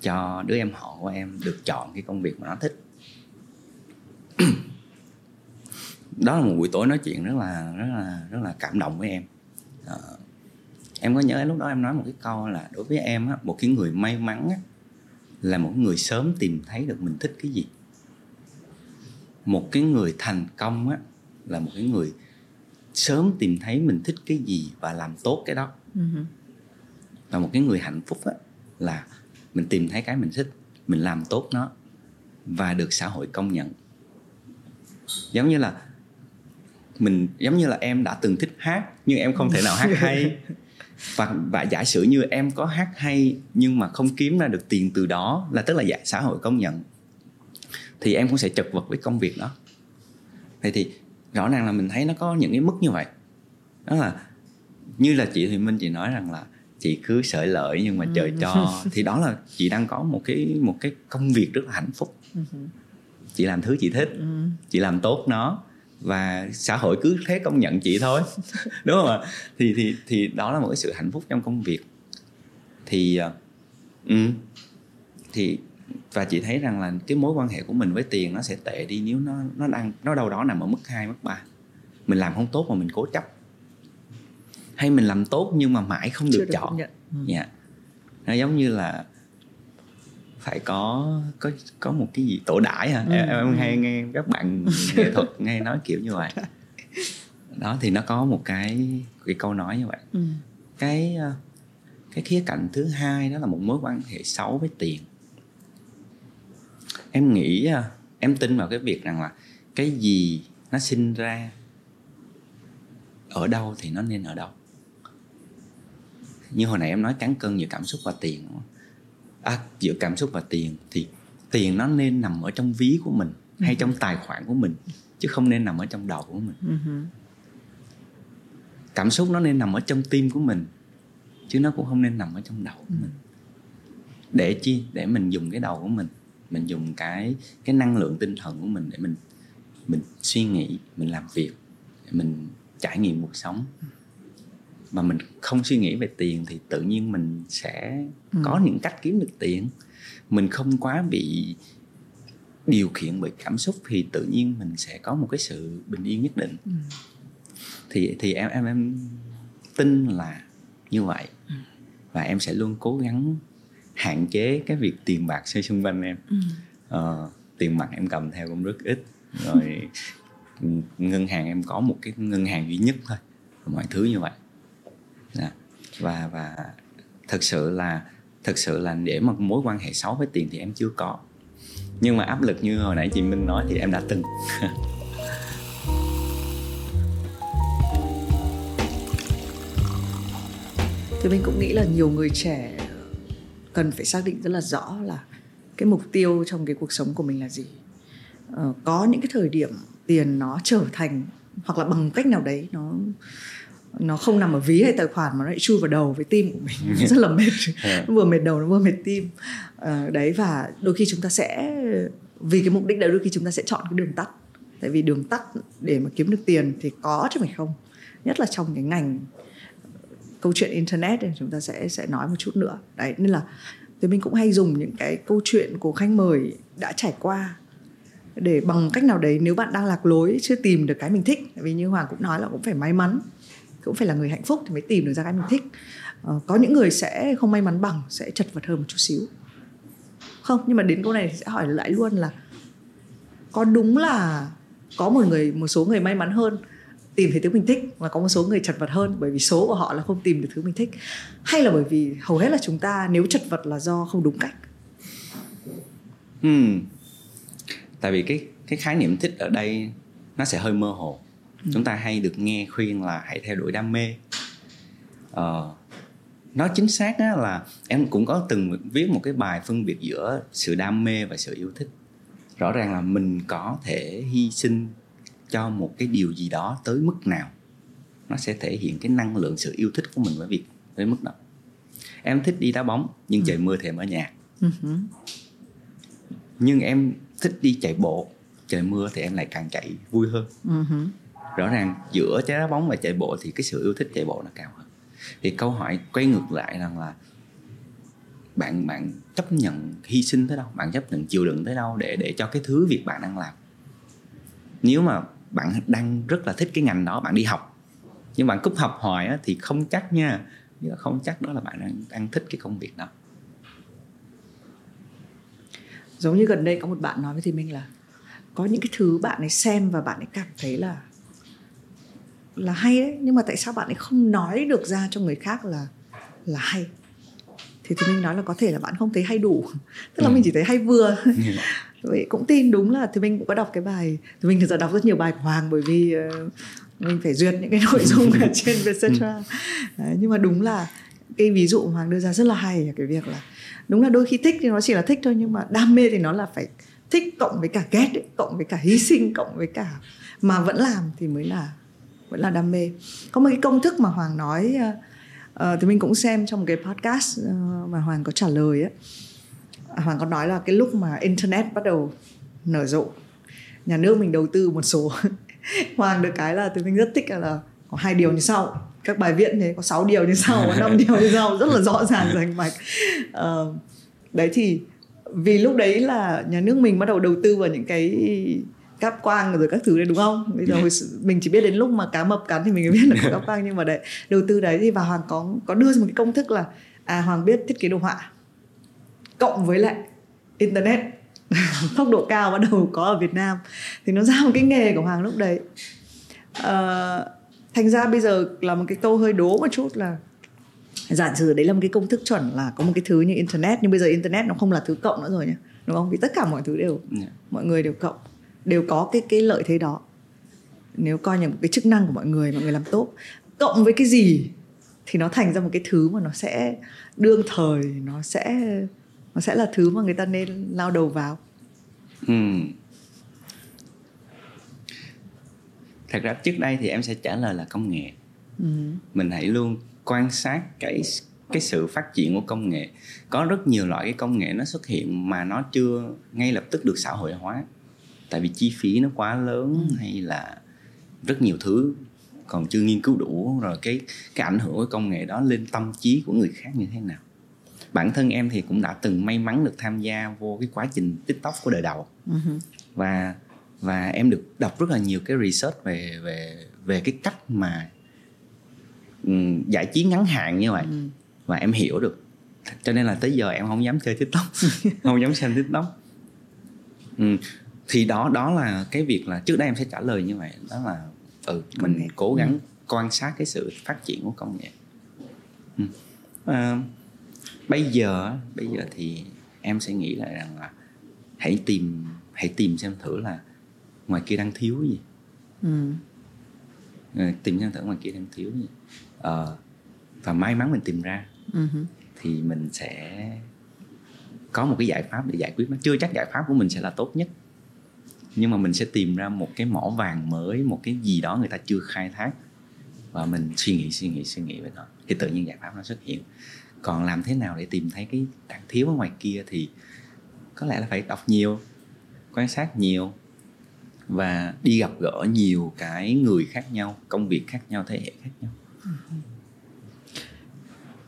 cho đứa em họ của em được chọn cái công việc mà nó thích. (clears throat) Đó là một buổi tối nói chuyện rất là rất là rất là cảm động với em. À, em có nhớ lúc đó em nói một cái câu là đối với em á, một cái người may mắn á, là một người sớm tìm thấy được mình thích cái gì. Một cái người thành công á, là một cái người sớm tìm thấy mình thích cái gì và làm tốt cái đó. Uh-huh. và một cái người hạnh phúc á, là mình tìm thấy cái mình thích mình làm tốt nó và được xã hội công nhận. Giống như là mình giống như là em đã từng thích hát nhưng em không thể nào hát hay. (laughs) Và và giả sử như em có hát hay nhưng mà không kiếm ra được tiền từ đó là tức là dạ, xã hội công nhận thì em cũng sẽ chật vật với công việc đó. Vậy thì rõ ràng là mình thấy nó có những cái mức như vậy. Đó là như là chị thì minh chị nói rằng là chị cứ sợi lợi nhưng mà ừ. trời cho. (laughs) Thì đó là chị đang có một cái một cái công việc rất là hạnh phúc. Ừ. chị làm thứ chị thích ừ. chị làm tốt nó và xã hội cứ thế công nhận chị thôi. (laughs) Đúng không ạ? Thì thì thì đó là một cái sự hạnh phúc trong công việc. Thì um, thì và chị thấy rằng là cái mối quan hệ của mình với tiền nó sẽ tệ đi nếu nó nó đang nó đâu đó nằm ở mức 2, mức 3 mình làm không tốt mà mình cố chấp hay mình làm tốt nhưng mà mãi không được, được chọn dạ ừ. yeah. nó giống như là phải có có có một cái gì tổ đãi hả ừ. em, em hay ừ. nghe các bạn nghệ thuật nghe nói kiểu như vậy đó thì nó có một cái cái câu nói như vậy ừ. cái ờ, cái khía cạnh thứ hai đó là một mối quan hệ xấu với tiền em nghĩ ờ, em tin vào cái việc rằng là cái gì nó sinh ra ở đâu thì nó nên ở đâu. Như hồi nãy em nói cán cân giữa cảm xúc và tiền à, giữa cảm xúc và tiền thì tiền nó nên nằm ở trong ví của mình hay trong tài khoản của mình chứ không nên nằm ở trong đầu của mình. Cảm xúc nó nên nằm ở trong tim của mình chứ nó cũng không nên nằm ở trong đầu của mình. Để chi? Để mình dùng cái đầu của mình mình dùng cái cái năng lượng tinh thần của mình để mình mình suy nghĩ mình làm việc mình trải nghiệm cuộc sống mà mình không suy nghĩ về tiền thì tự nhiên mình sẽ ừ. có những cách kiếm được tiền mình không quá bị điều khiển bởi cảm xúc thì tự nhiên mình sẽ có một cái sự bình yên nhất định ừ. thì thì em em em tin là như vậy ừ. và em sẽ luôn cố gắng hạn chế cái việc tiền bạc xoay xung quanh em. Ừ. ờ, tiền mặt em cầm theo cũng rất ít. Rồi (laughs) ngân hàng em có một cái ngân hàng duy nhất thôi mọi thứ như vậy. Dạ. và và thật sự là thật sự là để mà mối quan hệ xấu với tiền thì em chưa có. Nhưng mà áp lực như hồi nãy chị Minh nói thì em đã từng. (laughs) Thì mình cũng nghĩ là nhiều người trẻ cần phải xác định rất là rõ là cái mục tiêu trong cái cuộc sống của mình là gì. Ờ, có những cái thời điểm tiền nó trở thành hoặc là bằng cách nào đấy nó nó không nằm ở ví hay tài khoản mà nó lại chui vào đầu với tim của mình. (laughs) Rất là mệt. Dạ. nó vừa mệt đầu nó vừa mệt tim. À, đấy và đôi khi chúng ta sẽ vì cái mục đích đấy đôi khi chúng ta sẽ chọn cái đường tắt. Tại vì đường tắt để mà kiếm được tiền thì có chứ phải không? Nhất là trong cái ngành câu chuyện internet thì chúng ta sẽ sẽ nói một chút nữa. Đấy nên là thì mình cũng hay dùng những cái câu chuyện của khách mời đã trải qua để bằng cách nào đấy nếu bạn đang lạc lối chưa tìm được cái mình thích. Vì như hoàng cũng nói là cũng phải may mắn cũng phải là người hạnh phúc thì mới tìm được ra cái mình thích. Ờ, có những người sẽ không may mắn bằng sẽ chật vật hơn một chút xíu. Không nhưng mà đến câu này thì sẽ hỏi lại luôn là có đúng là có một người một số người may mắn hơn tìm thấy thứ mình thích và có một số người chật vật hơn bởi vì số của họ là không tìm được thứ mình thích. Hay là bởi vì hầu hết là chúng ta nếu chật vật là do không đúng cách. Hmm. tại vì cái cái khái niệm thích ở đây nó sẽ hơi mơ hồ. Ừ. chúng ta hay được nghe khuyên là hãy theo đuổi đam mê. Ờ, nói chính xác á, là em cũng có từng viết một cái bài phân biệt giữa sự đam mê và sự yêu thích. Rõ ràng là mình có thể hy sinh cho một cái điều gì đó tới mức nào. Nó sẽ thể hiện cái năng lượng sự yêu thích của mình với việc tới mức đó. Em thích đi đá bóng nhưng trời ừ. mưa thì em ở nhà. Uh-huh. nhưng em thích đi chạy bộ trời mưa thì em lại càng chạy vui hơn. Uh-huh. rõ ràng giữa trái đá bóng và chạy bộ thì cái sự yêu thích chạy bộ nó cao hơn. Thì câu hỏi quay ngược lại rằng là bạn bạn chấp nhận hy sinh tới đâu? Bạn chấp nhận chịu đựng tới đâu để để cho cái thứ việc bạn đang làm? Nếu mà bạn đang rất là thích cái ngành đó bạn đi học. Nhưng bạn cúp học hoài á, thì không chắc nha. Không chắc đó là bạn đang, đang thích cái công việc đó. Giống như gần đây có một bạn nói với thì mình là có những cái thứ bạn ấy xem và bạn ấy cảm thấy là là hay đấy. Nhưng mà tại sao bạn ấy không nói được ra cho người khác là là hay? Thì thì mình nói là có thể là bạn không thấy hay đủ. (laughs) Tức là ừ. mình chỉ thấy hay vừa (laughs) vậy cũng tin đúng là thì mình cũng có đọc cái bài thì mình thực ra đọc rất nhiều bài của hoàng bởi vì uh, mình phải duyệt những cái nội dung ở trên Vietcetera nhưng mà đúng là cái ví dụ hoàng đưa ra rất là hay là cái việc là đúng là đôi khi thích thì nó chỉ là thích thôi nhưng mà đam mê thì nó là phải thích cộng với cả ghét ấy, cộng với cả hy sinh cộng với cả mà vẫn làm thì mới là vẫn là đam mê. Có một cái công thức mà hoàng nói uh, thì mình cũng xem trong cái podcast uh, mà hoàng có trả lời ấy hoàng có nói là cái lúc mà internet bắt đầu nở rộ nhà nước mình đầu tư một số (laughs) hoàng được cái là tôi mình rất thích là có hai điều như sau. Các bài viết thế có 6 điều như sau có 5 (laughs) điều như sau rất là rõ ràng rành mạch. Uh, đấy thì vì lúc đấy là nhà nước mình bắt đầu đầu tư vào những cái cáp quang rồi các thứ đấy đúng không? Bây giờ (laughs) mình chỉ biết đến lúc mà cá mập cắn thì mình mới biết là có cáp quang nhưng mà đấy đầu tư đấy thì và hoàng có có đưa ra một cái công thức là à hoàng biết thiết kế đồ họa cộng với lại internet. (laughs) Tốc độ cao bắt đầu có ở Việt Nam. Thì nó ra một cái nghề của Hoàng lúc đấy. À, thành ra bây giờ là một cái câu hơi đố một chút là giả sử đấy là một cái công thức chuẩn là có một cái thứ như internet nhưng bây giờ internet nó không là thứ cộng nữa rồi nhá đúng không? Vì tất cả mọi thứ đều yeah. Dạ. mọi người đều cộng đều có cái cái lợi thế đó. Nếu coi như một cái chức năng của mọi người mọi người làm tốt. Cộng với cái gì thì nó thành ra một cái thứ mà nó sẽ đương thời nó sẽ nó sẽ là thứ mà người ta nên lao đầu vào ừ. thật ra trước đây thì em sẽ trả lời là công nghệ ừ. mình hãy luôn quan sát cái cái sự phát triển của công nghệ có rất nhiều loại cái công nghệ nó xuất hiện mà nó chưa ngay lập tức được xã hội hóa tại vì chi phí nó quá lớn ừ. hay là rất nhiều thứ còn chưa nghiên cứu đủ rồi cái cái ảnh hưởng của công nghệ đó lên tâm trí của người khác như thế nào bản thân em thì cũng đã từng may mắn được tham gia vô cái quá trình tiktok của đời đầu uh-huh. và và em được đọc rất là nhiều cái research về về về cái cách mà um, giải trí ngắn hạn như vậy uh-huh. và em hiểu được cho nên là tới giờ em không dám chơi tiktok (laughs) không dám xem tiktok thì đó đó là cái việc là trước đây em sẽ trả lời như vậy đó là ừ mình cố gắng ừ. quan sát cái sự phát triển của công nghệ ừ. à, bây giờ bây giờ thì em sẽ nghĩ lại rằng là hãy tìm hãy tìm xem thử là ngoài kia đang thiếu gì. Ừ. Ờ, tìm xem thử ngoài kia đang thiếu gì. À, và may mắn mình tìm ra. Uh-huh. thì mình sẽ có một cái giải pháp để giải quyết nó. Chưa chắc giải pháp của mình sẽ là tốt nhất. Nhưng mà mình sẽ tìm ra một cái mỏ vàng mới một cái gì đó người ta chưa khai thác. Và mình suy nghĩ suy nghĩ suy nghĩ về nó. Thì tự nhiên giải pháp nó xuất hiện còn làm thế nào để tìm thấy cái đang thiếu ở ngoài kia thì có lẽ là phải đọc nhiều quan sát nhiều và đi gặp gỡ nhiều cái người khác nhau công việc khác nhau thế hệ khác nhau.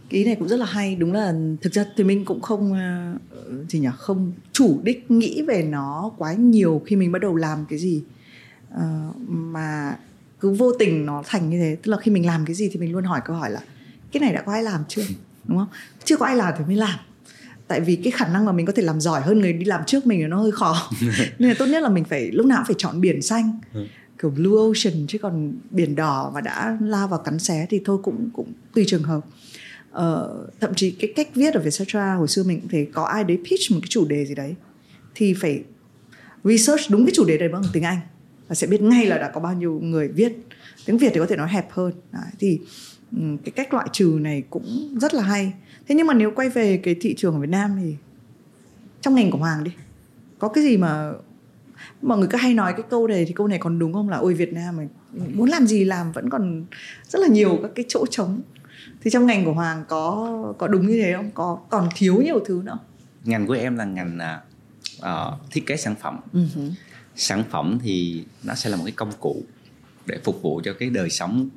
Cái ý này cũng rất là hay đúng là thực ra thì mình cũng không thì gì nhỉ không chủ đích nghĩ về nó quá nhiều khi mình bắt đầu làm cái gì à, mà cứ vô tình nó thành như thế. Tức là khi mình làm cái gì thì mình luôn hỏi câu hỏi là cái này đã có ai làm chưa? Đúng không? Chưa có ai làm thì mới làm. Tại vì cái khả năng mà mình có thể làm giỏi hơn người đi làm trước mình thì nó hơi khó. (laughs) Nên là tốt nhất là mình phải lúc nào phải chọn biển xanh ừ. kiểu blue ocean chứ còn biển đỏ và đã lao vào cắn xé thì thôi cũng cũng tùy trường hợp. Uh, thậm chí cái cách viết ở Vietcetera hồi xưa mình cũng thấy có ai đấy pitch một cái chủ đề gì đấy thì phải research đúng cái chủ đề đấy bằng tiếng Anh và sẽ biết ngay là đã có bao nhiêu người viết. Tiếng Việt thì có thể nói hẹp hơn. Đấy, thì cái cách loại trừ này cũng rất là hay. Thế nhưng mà nếu quay về cái thị trường ở Việt Nam thì trong ngành của Hoàng đi có cái gì mà mọi người cứ hay nói cái câu này thì câu này còn đúng không? Là ôi Việt Nam mà muốn làm gì làm vẫn còn rất là nhiều các cái chỗ trống. Thì trong ngành của hoàng có có đúng như thế không? Có còn thiếu nhiều thứ nữa ngành của em là ngành uh, thiết kế sản phẩm. Uh-huh. sản phẩm thì nó sẽ là một cái công cụ để phục vụ cho cái đời sống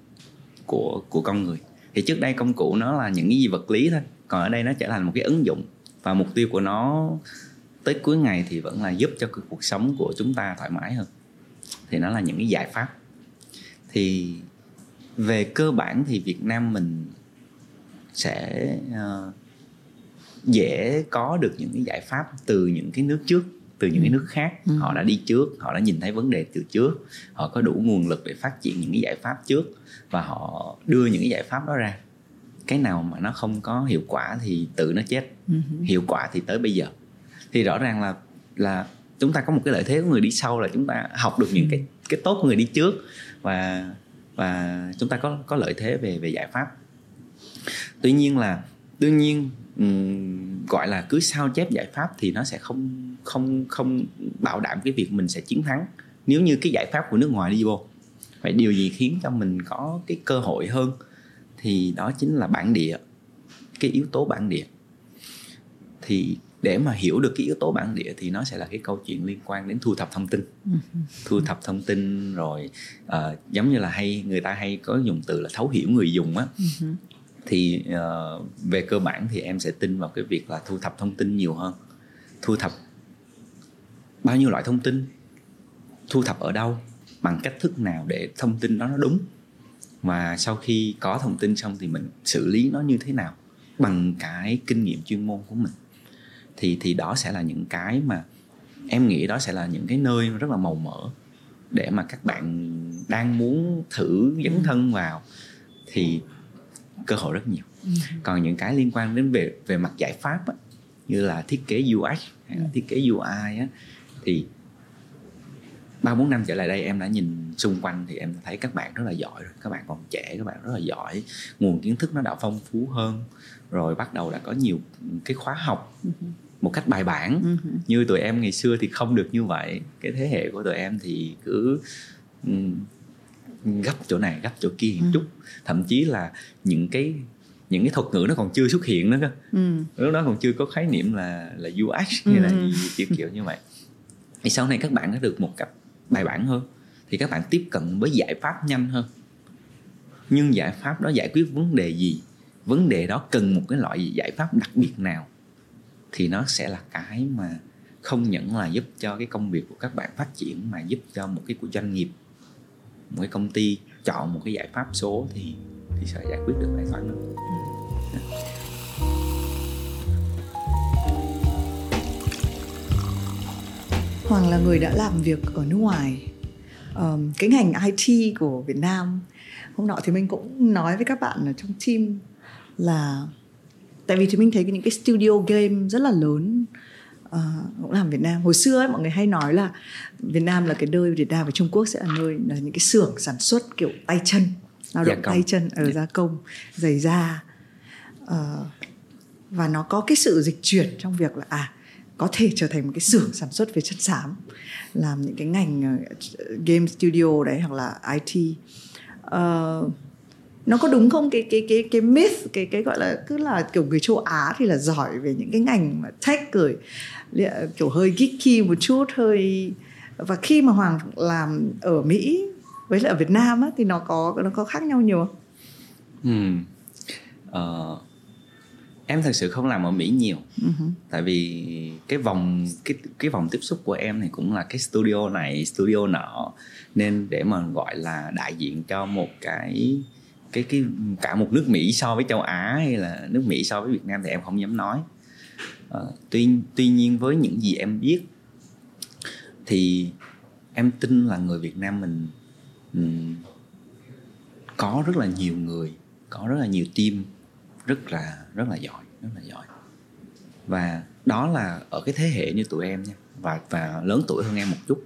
của của con người. Thì trước đây công cụ nó là những cái gì vật lý thôi còn ở đây nó trở thành một cái ứng dụng và mục tiêu của nó tới cuối ngày thì vẫn là giúp cho cuộc sống của chúng ta thoải mái hơn. Thì nó là những cái giải pháp. Thì về cơ bản thì Việt Nam mình sẽ uh, dễ có được những cái giải pháp từ những cái nước trước từ những cái ừ. nước khác. Ừ. họ đã đi trước họ đã nhìn thấy vấn đề từ trước. Họ có đủ nguồn lực để phát triển những cái giải pháp trước và họ đưa những cái giải pháp đó ra. Cái nào mà nó không có hiệu quả thì tự nó chết. Ừ. hiệu quả thì tới bây giờ. Thì rõ ràng là là chúng ta có một cái lợi thế của người đi sau là chúng ta học được những cái cái tốt của người đi trước và và chúng ta có có lợi thế về về giải pháp. Tuy nhiên là đương nhiên um, gọi là cứ sao chép giải pháp thì nó sẽ không không không bảo đảm cái việc mình sẽ chiến thắng. Nếu như cái giải pháp của nước ngoài đi vô vậy điều gì khiến cho mình có cái cơ hội hơn thì đó chính là bản địa cái yếu tố bản địa. Thì để mà hiểu được cái yếu tố bản địa thì nó sẽ là cái câu chuyện liên quan đến thu thập thông tin. (laughs) Thu thập thông tin rồi uh, giống như là hay người ta hay có dùng từ là thấu hiểu người dùng á. Ừ. thì uh, về cơ bản thì em sẽ tin vào cái việc là thu thập thông tin nhiều hơn. Thu thập bao nhiêu loại thông tin? Thu thập ở đâu? Bằng cách thức nào để thông tin đó nó đúng? Và sau khi có thông tin xong thì mình xử lý nó như thế nào? Bằng cái kinh nghiệm chuyên môn của mình. Thì thì đó sẽ là những cái mà em nghĩ đó sẽ là những cái nơi rất là màu mỡ để mà các bạn đang muốn thử dấn ừ. thân vào. Thì cơ hội rất nhiều. Ừ. còn những cái liên quan đến về về mặt giải pháp á, như là thiết kế UX hay là ừ. thiết kế UI á, thì ba bốn năm trở lại đây em đã nhìn xung quanh thì em thấy các bạn rất là giỏi rồi. Các bạn còn trẻ các bạn rất là giỏi. Nguồn kiến thức nó đã phong phú hơn. Rồi bắt đầu đã có nhiều cái khóa học một cách bài bản. Như tụi em ngày xưa thì không được như vậy. Cái thế hệ của tụi em thì cứ gấp chỗ này gấp chỗ kia một chút thậm chí là những cái những cái thuật ngữ nó còn chưa xuất hiện nữa cơ. Ừ. lúc đó còn chưa có khái niệm là là UX hay là Ừ. gì kiểu kiểu như vậy. Thì sau này các bạn đã được một cách bài bản hơn thì các bạn tiếp cận với giải pháp nhanh hơn. Nhưng giải pháp đó giải quyết vấn đề gì? Vấn đề đó cần một cái loại giải pháp đặc biệt nào? Thì nó sẽ là cái mà không những là giúp cho cái công việc của các bạn phát triển mà giúp cho một cái của doanh nghiệp một cái công ty chọn một cái giải pháp số thì thì sẽ giải quyết được bài toán đó. Dạ. Hoàng là người đã làm việc ở nước ngoài. Um, cái ngành IT của Việt Nam hôm nọ thì mình cũng nói với các bạn ở trong team là tại vì thì mình thấy những cái studio game rất là lớn ờ, cũng làm Việt Nam. Hồi xưa ấy, mọi người hay nói là Việt Nam là cái nơi Việt Nam và Trung Quốc sẽ là nơi là những cái xưởng sản xuất kiểu tay chân lao động tay chân ở Dạ. gia công giày da. Ờ, và nó có cái sự dịch chuyển trong việc là à có thể trở thành một cái xưởng sản xuất về chất xám làm những cái ngành ờ, game studio đấy hoặc là IT Ờ, nó có đúng không? Cái cái cái cái myth cái cái gọi là cứ là kiểu người châu Á thì là giỏi về những cái ngành mà tech rồi kiểu hơi geeky một chút hơi và khi mà Hoàng làm ở Mỹ với lại ở Việt Nam á, thì nó có nó có khác nhau nhiều không? Ừ. Ờ, em thật sự không làm ở Mỹ nhiều hứ. tại vì cái vòng cái cái vòng tiếp xúc của em thì cũng là cái studio này studio nọ nên để mà gọi là đại diện cho một cái cái cái cả một nước Mỹ so với châu Á hay là nước Mỹ so với Việt Nam thì em không dám nói Ờ, tuy tuy nhiên với những gì em biết thì em tin là người Việt Nam mình ừm, có rất là nhiều người có rất là nhiều team rất là rất là giỏi rất là giỏi. Và đó là ở cái thế hệ như tụi em nha và và lớn tuổi hơn em một chút.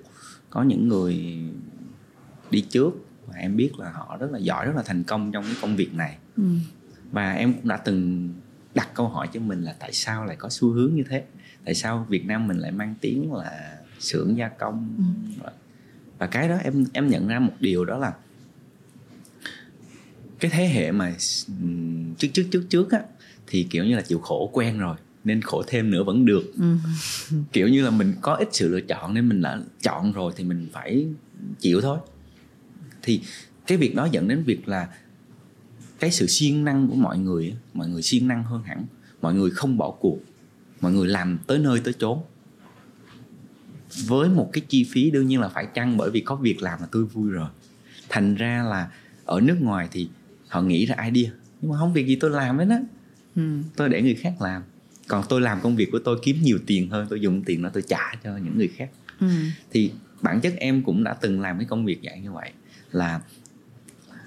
Có những người đi trước và em biết là họ rất là giỏi rất là thành công trong cái công việc này. Ừ. và em cũng đã từng đặt câu hỏi cho mình là tại sao lại có xu hướng như thế tại sao Việt Nam mình lại mang tiếng là xưởng gia công Ừ. và cái đó em em nhận ra một điều đó là cái thế hệ mà ừm, trước trước trước trước á thì kiểu như là chịu khổ quen rồi nên khổ thêm nữa vẫn được Ừ. (laughs) kiểu như là mình có ít sự lựa chọn nên mình đã chọn rồi thì mình phải chịu thôi thì cái việc đó dẫn đến việc là cái sự siêng năng của mọi người mọi người siêng năng hơn hẳn. Mọi người không bỏ cuộc. Mọi người làm tới nơi tới chốn. Với một cái chi phí đương nhiên là phải chăng bởi vì có việc làm là tôi vui rồi. Thành ra là ở nước ngoài thì họ nghĩ ra idea. Nhưng mà không việc gì tôi làm hết á. Ừ. tôi để người khác làm. Còn tôi làm công việc của tôi kiếm nhiều tiền hơn tôi dùng tiền đó tôi trả cho những người khác. Ừ. thì bản chất em cũng đã từng làm cái công việc dạng như vậy. Là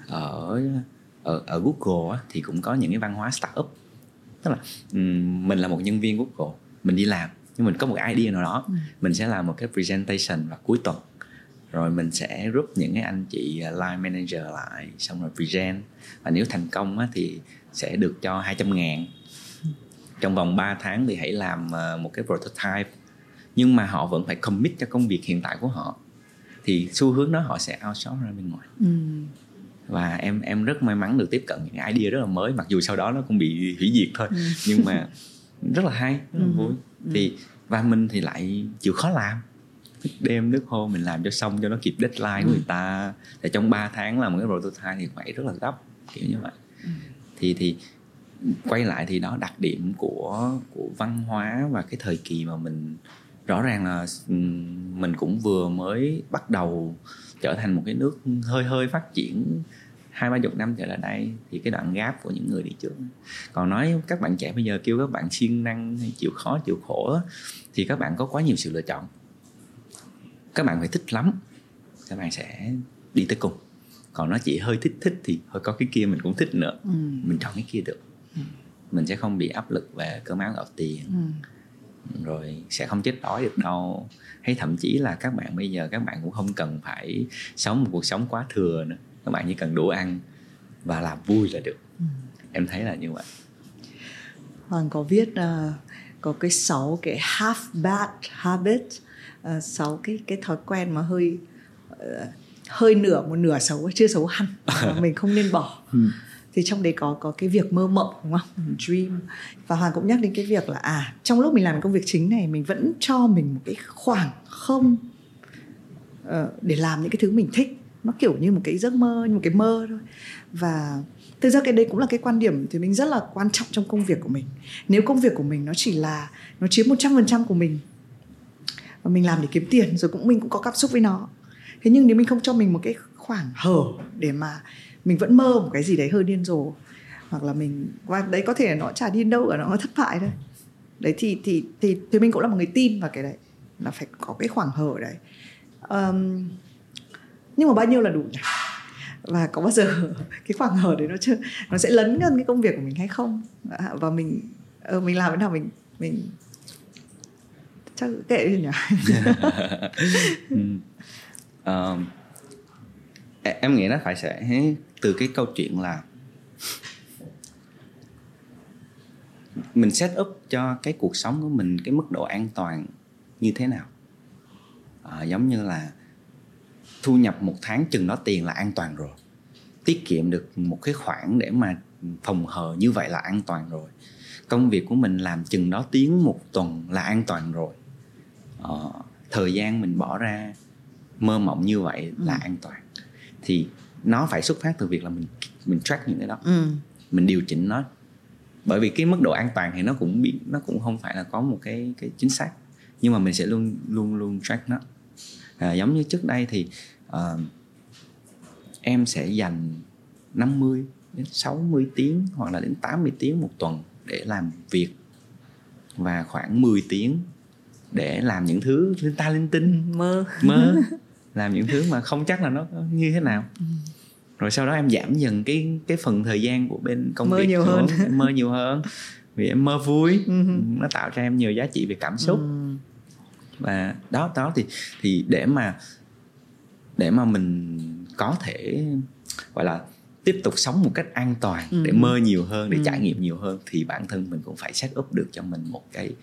ở ở ở Google á, thì cũng có những cái văn hóa startup. Tức là mình là một nhân viên Google mình đi làm nhưng mình có một cái idea nào đó Ừ. mình sẽ làm một cái presentation vào cuối tuần. Rồi mình sẽ rút những cái anh chị uh, line manager lại xong rồi present. Và nếu thành công á, thì sẽ được cho 200 ngàn. Trong vòng 3 tháng thì hãy làm uh, một cái prototype. Nhưng mà họ vẫn phải commit cho công việc hiện tại của họ. Thì xu hướng đó họ sẽ outsource ra bên ngoài. Ừ. và em em rất may mắn được tiếp cận những idea rất là mới mặc dù sau đó nó cũng bị hủy diệt thôi Ừ. nhưng mà rất là hay rất là Ừ. vui thì và mình thì lại chịu khó làm thức đêm thức hôm mình làm cho xong cho nó kịp deadline của Ừ. người ta để trong 3 tháng làm một cái prototype thì phải rất là gấp kiểu như vậy Ừ. thì thì quay lại thì đó đặc điểm của của văn hóa và cái thời kỳ mà mình rõ ràng là mình cũng vừa mới bắt đầu trở thành một cái nước hơi hơi phát triển hai ba chục năm trở lại đây thì cái đoạn gap của những người đi trước. Còn nói các bạn trẻ bây giờ kêu các bạn siêng năng hay chịu khó chịu khổ thì các bạn có quá nhiều sự lựa chọn. Các bạn phải thích lắm các bạn sẽ đi tới cùng. Còn nó chỉ hơi thích thích thì hơi có cái kia mình cũng thích nữa. Ừ. mình chọn cái kia được. Mình sẽ không bị áp lực về cơm áo gạo tiền. Ừ. rồi sẽ không chết đói được đâu. Hay thậm chí là các bạn bây giờ các bạn cũng không cần phải sống một cuộc sống quá thừa nữa các bạn chỉ cần đủ ăn và làm vui là được. Ừ. em thấy là như vậy. Hoàng có viết ờ, có cái sáu cái half bad habit ờ, sáu cái cái thói quen mà hơi ờ, hơi nửa một nửa xấu chưa xấu hẳn (laughs) mình không nên bỏ. Ừ. thì trong đấy có có cái việc mơ mộng đúng không? Dream. Và hoàng cũng nhắc đến cái việc là à trong lúc mình làm công việc chính này mình vẫn cho mình một cái khoảng không uh, để làm những cái thứ mình thích nó kiểu như một cái giấc mơ như một cái mơ thôi. Và thực ra cái đấy cũng là cái quan điểm thì mình rất là quan trọng trong công việc của mình. Nếu công việc của mình nó chỉ là nó chiếm một trăm phần trăm của mình và mình làm để kiếm tiền rồi cũng mình cũng có cảm xúc với nó. Thế nhưng nếu mình không cho mình một cái khoảng hở để mà mình vẫn mơ một cái gì đấy hơi điên rồ hoặc là mình và đấy có thể nó chả điên đâu cả nó thất bại thôi. Đấy thì thì thì thì mình cũng là một người tin vào cái đấy là phải có cái khoảng hở đấy. Um, nhưng mà bao nhiêu là đủ nhỉ? Và có bao giờ (laughs) cái khoảng hở đấy nó chưa nó sẽ lấn gần cái công việc của mình hay không? Và mình ờ, mình làm thế nào mình mình chắc kệ đi nhỉ? (laughs) Um, em nghĩ nó phải sẽ từ cái câu chuyện là mình set up cho cái cuộc sống của mình cái mức độ an toàn như thế nào? À, giống như là thu nhập một tháng chừng đó tiền là an toàn rồi. Tiết kiệm được một cái khoản để mà phòng hờ như vậy là an toàn rồi. Công việc của mình làm chừng đó tiếng một tuần là an toàn rồi. Ờ, thời gian mình bỏ ra mơ mộng như vậy là ừ. an toàn. Thì nó phải xuất phát từ việc là mình mình track những cái đó. Ừ. mình điều chỉnh nó. Bởi vì cái mức độ an toàn thì nó cũng bị nó cũng không phải là có một cái cái chính xác. Nhưng mà mình sẽ luôn luôn luôn track nó. À, giống như trước đây thì uh, em sẽ dành 50 đến 60 tiếng hoặc là đến 80 tiếng một tuần để làm việc và khoảng 10 tiếng để làm những thứ linh ta linh tinh. Ừ, mơ. Mơ. (laughs) Làm những thứ mà không chắc là nó như thế nào. Ừ. rồi sau đó em giảm dần cái cái phần thời gian của bên công mơ việc nhiều hơn. Mơ nhiều hơn. Vì em mơ vui. Ừ. nó tạo cho em nhiều giá trị về cảm xúc. Và đó đó thì thì để mà để mà mình có thể gọi là tiếp tục sống một cách an toàn ừ. để mơ nhiều hơn để ừ. trải nghiệm nhiều hơn thì bản thân mình cũng phải set up được cho mình một cái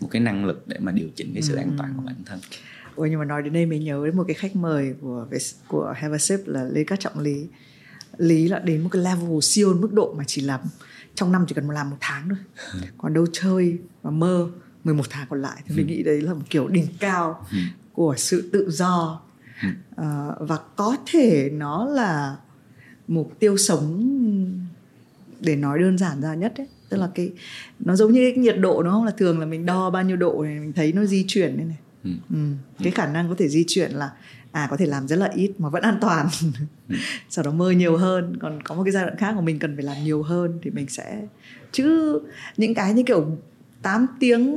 một cái năng lực để mà điều chỉnh cái sự ừ. an toàn của bản thân Ôi nhưng mà nói đến đây mình nhớ đến một cái khách mời của của Have a Sip là Lê Cát Trọng Lý Lý là đến một cái level siêu mức độ mà chỉ làm trong năm chỉ cần làm một tháng thôi (laughs) còn đâu chơi và mơ 11 tháng còn lại thì mình ừ. nghĩ đấy là một kiểu đỉnh cao ừ. của sự tự do uh, và có thể nó là mục tiêu sống để nói đơn giản ra nhất ấy. Tức là cái nó giống như cái nhiệt độ nó không? Là thường là mình đo bao nhiêu độ này mình thấy nó di chuyển đây này. Ừ. Ừ. cái khả năng có thể di chuyển là à có thể làm rất là ít mà vẫn an toàn. Ừ. (laughs) sau đó mơ nhiều hơn. Còn có một cái giai đoạn khác mà mình cần phải làm nhiều hơn thì mình sẽ chứ những cái như kiểu 8 tiếng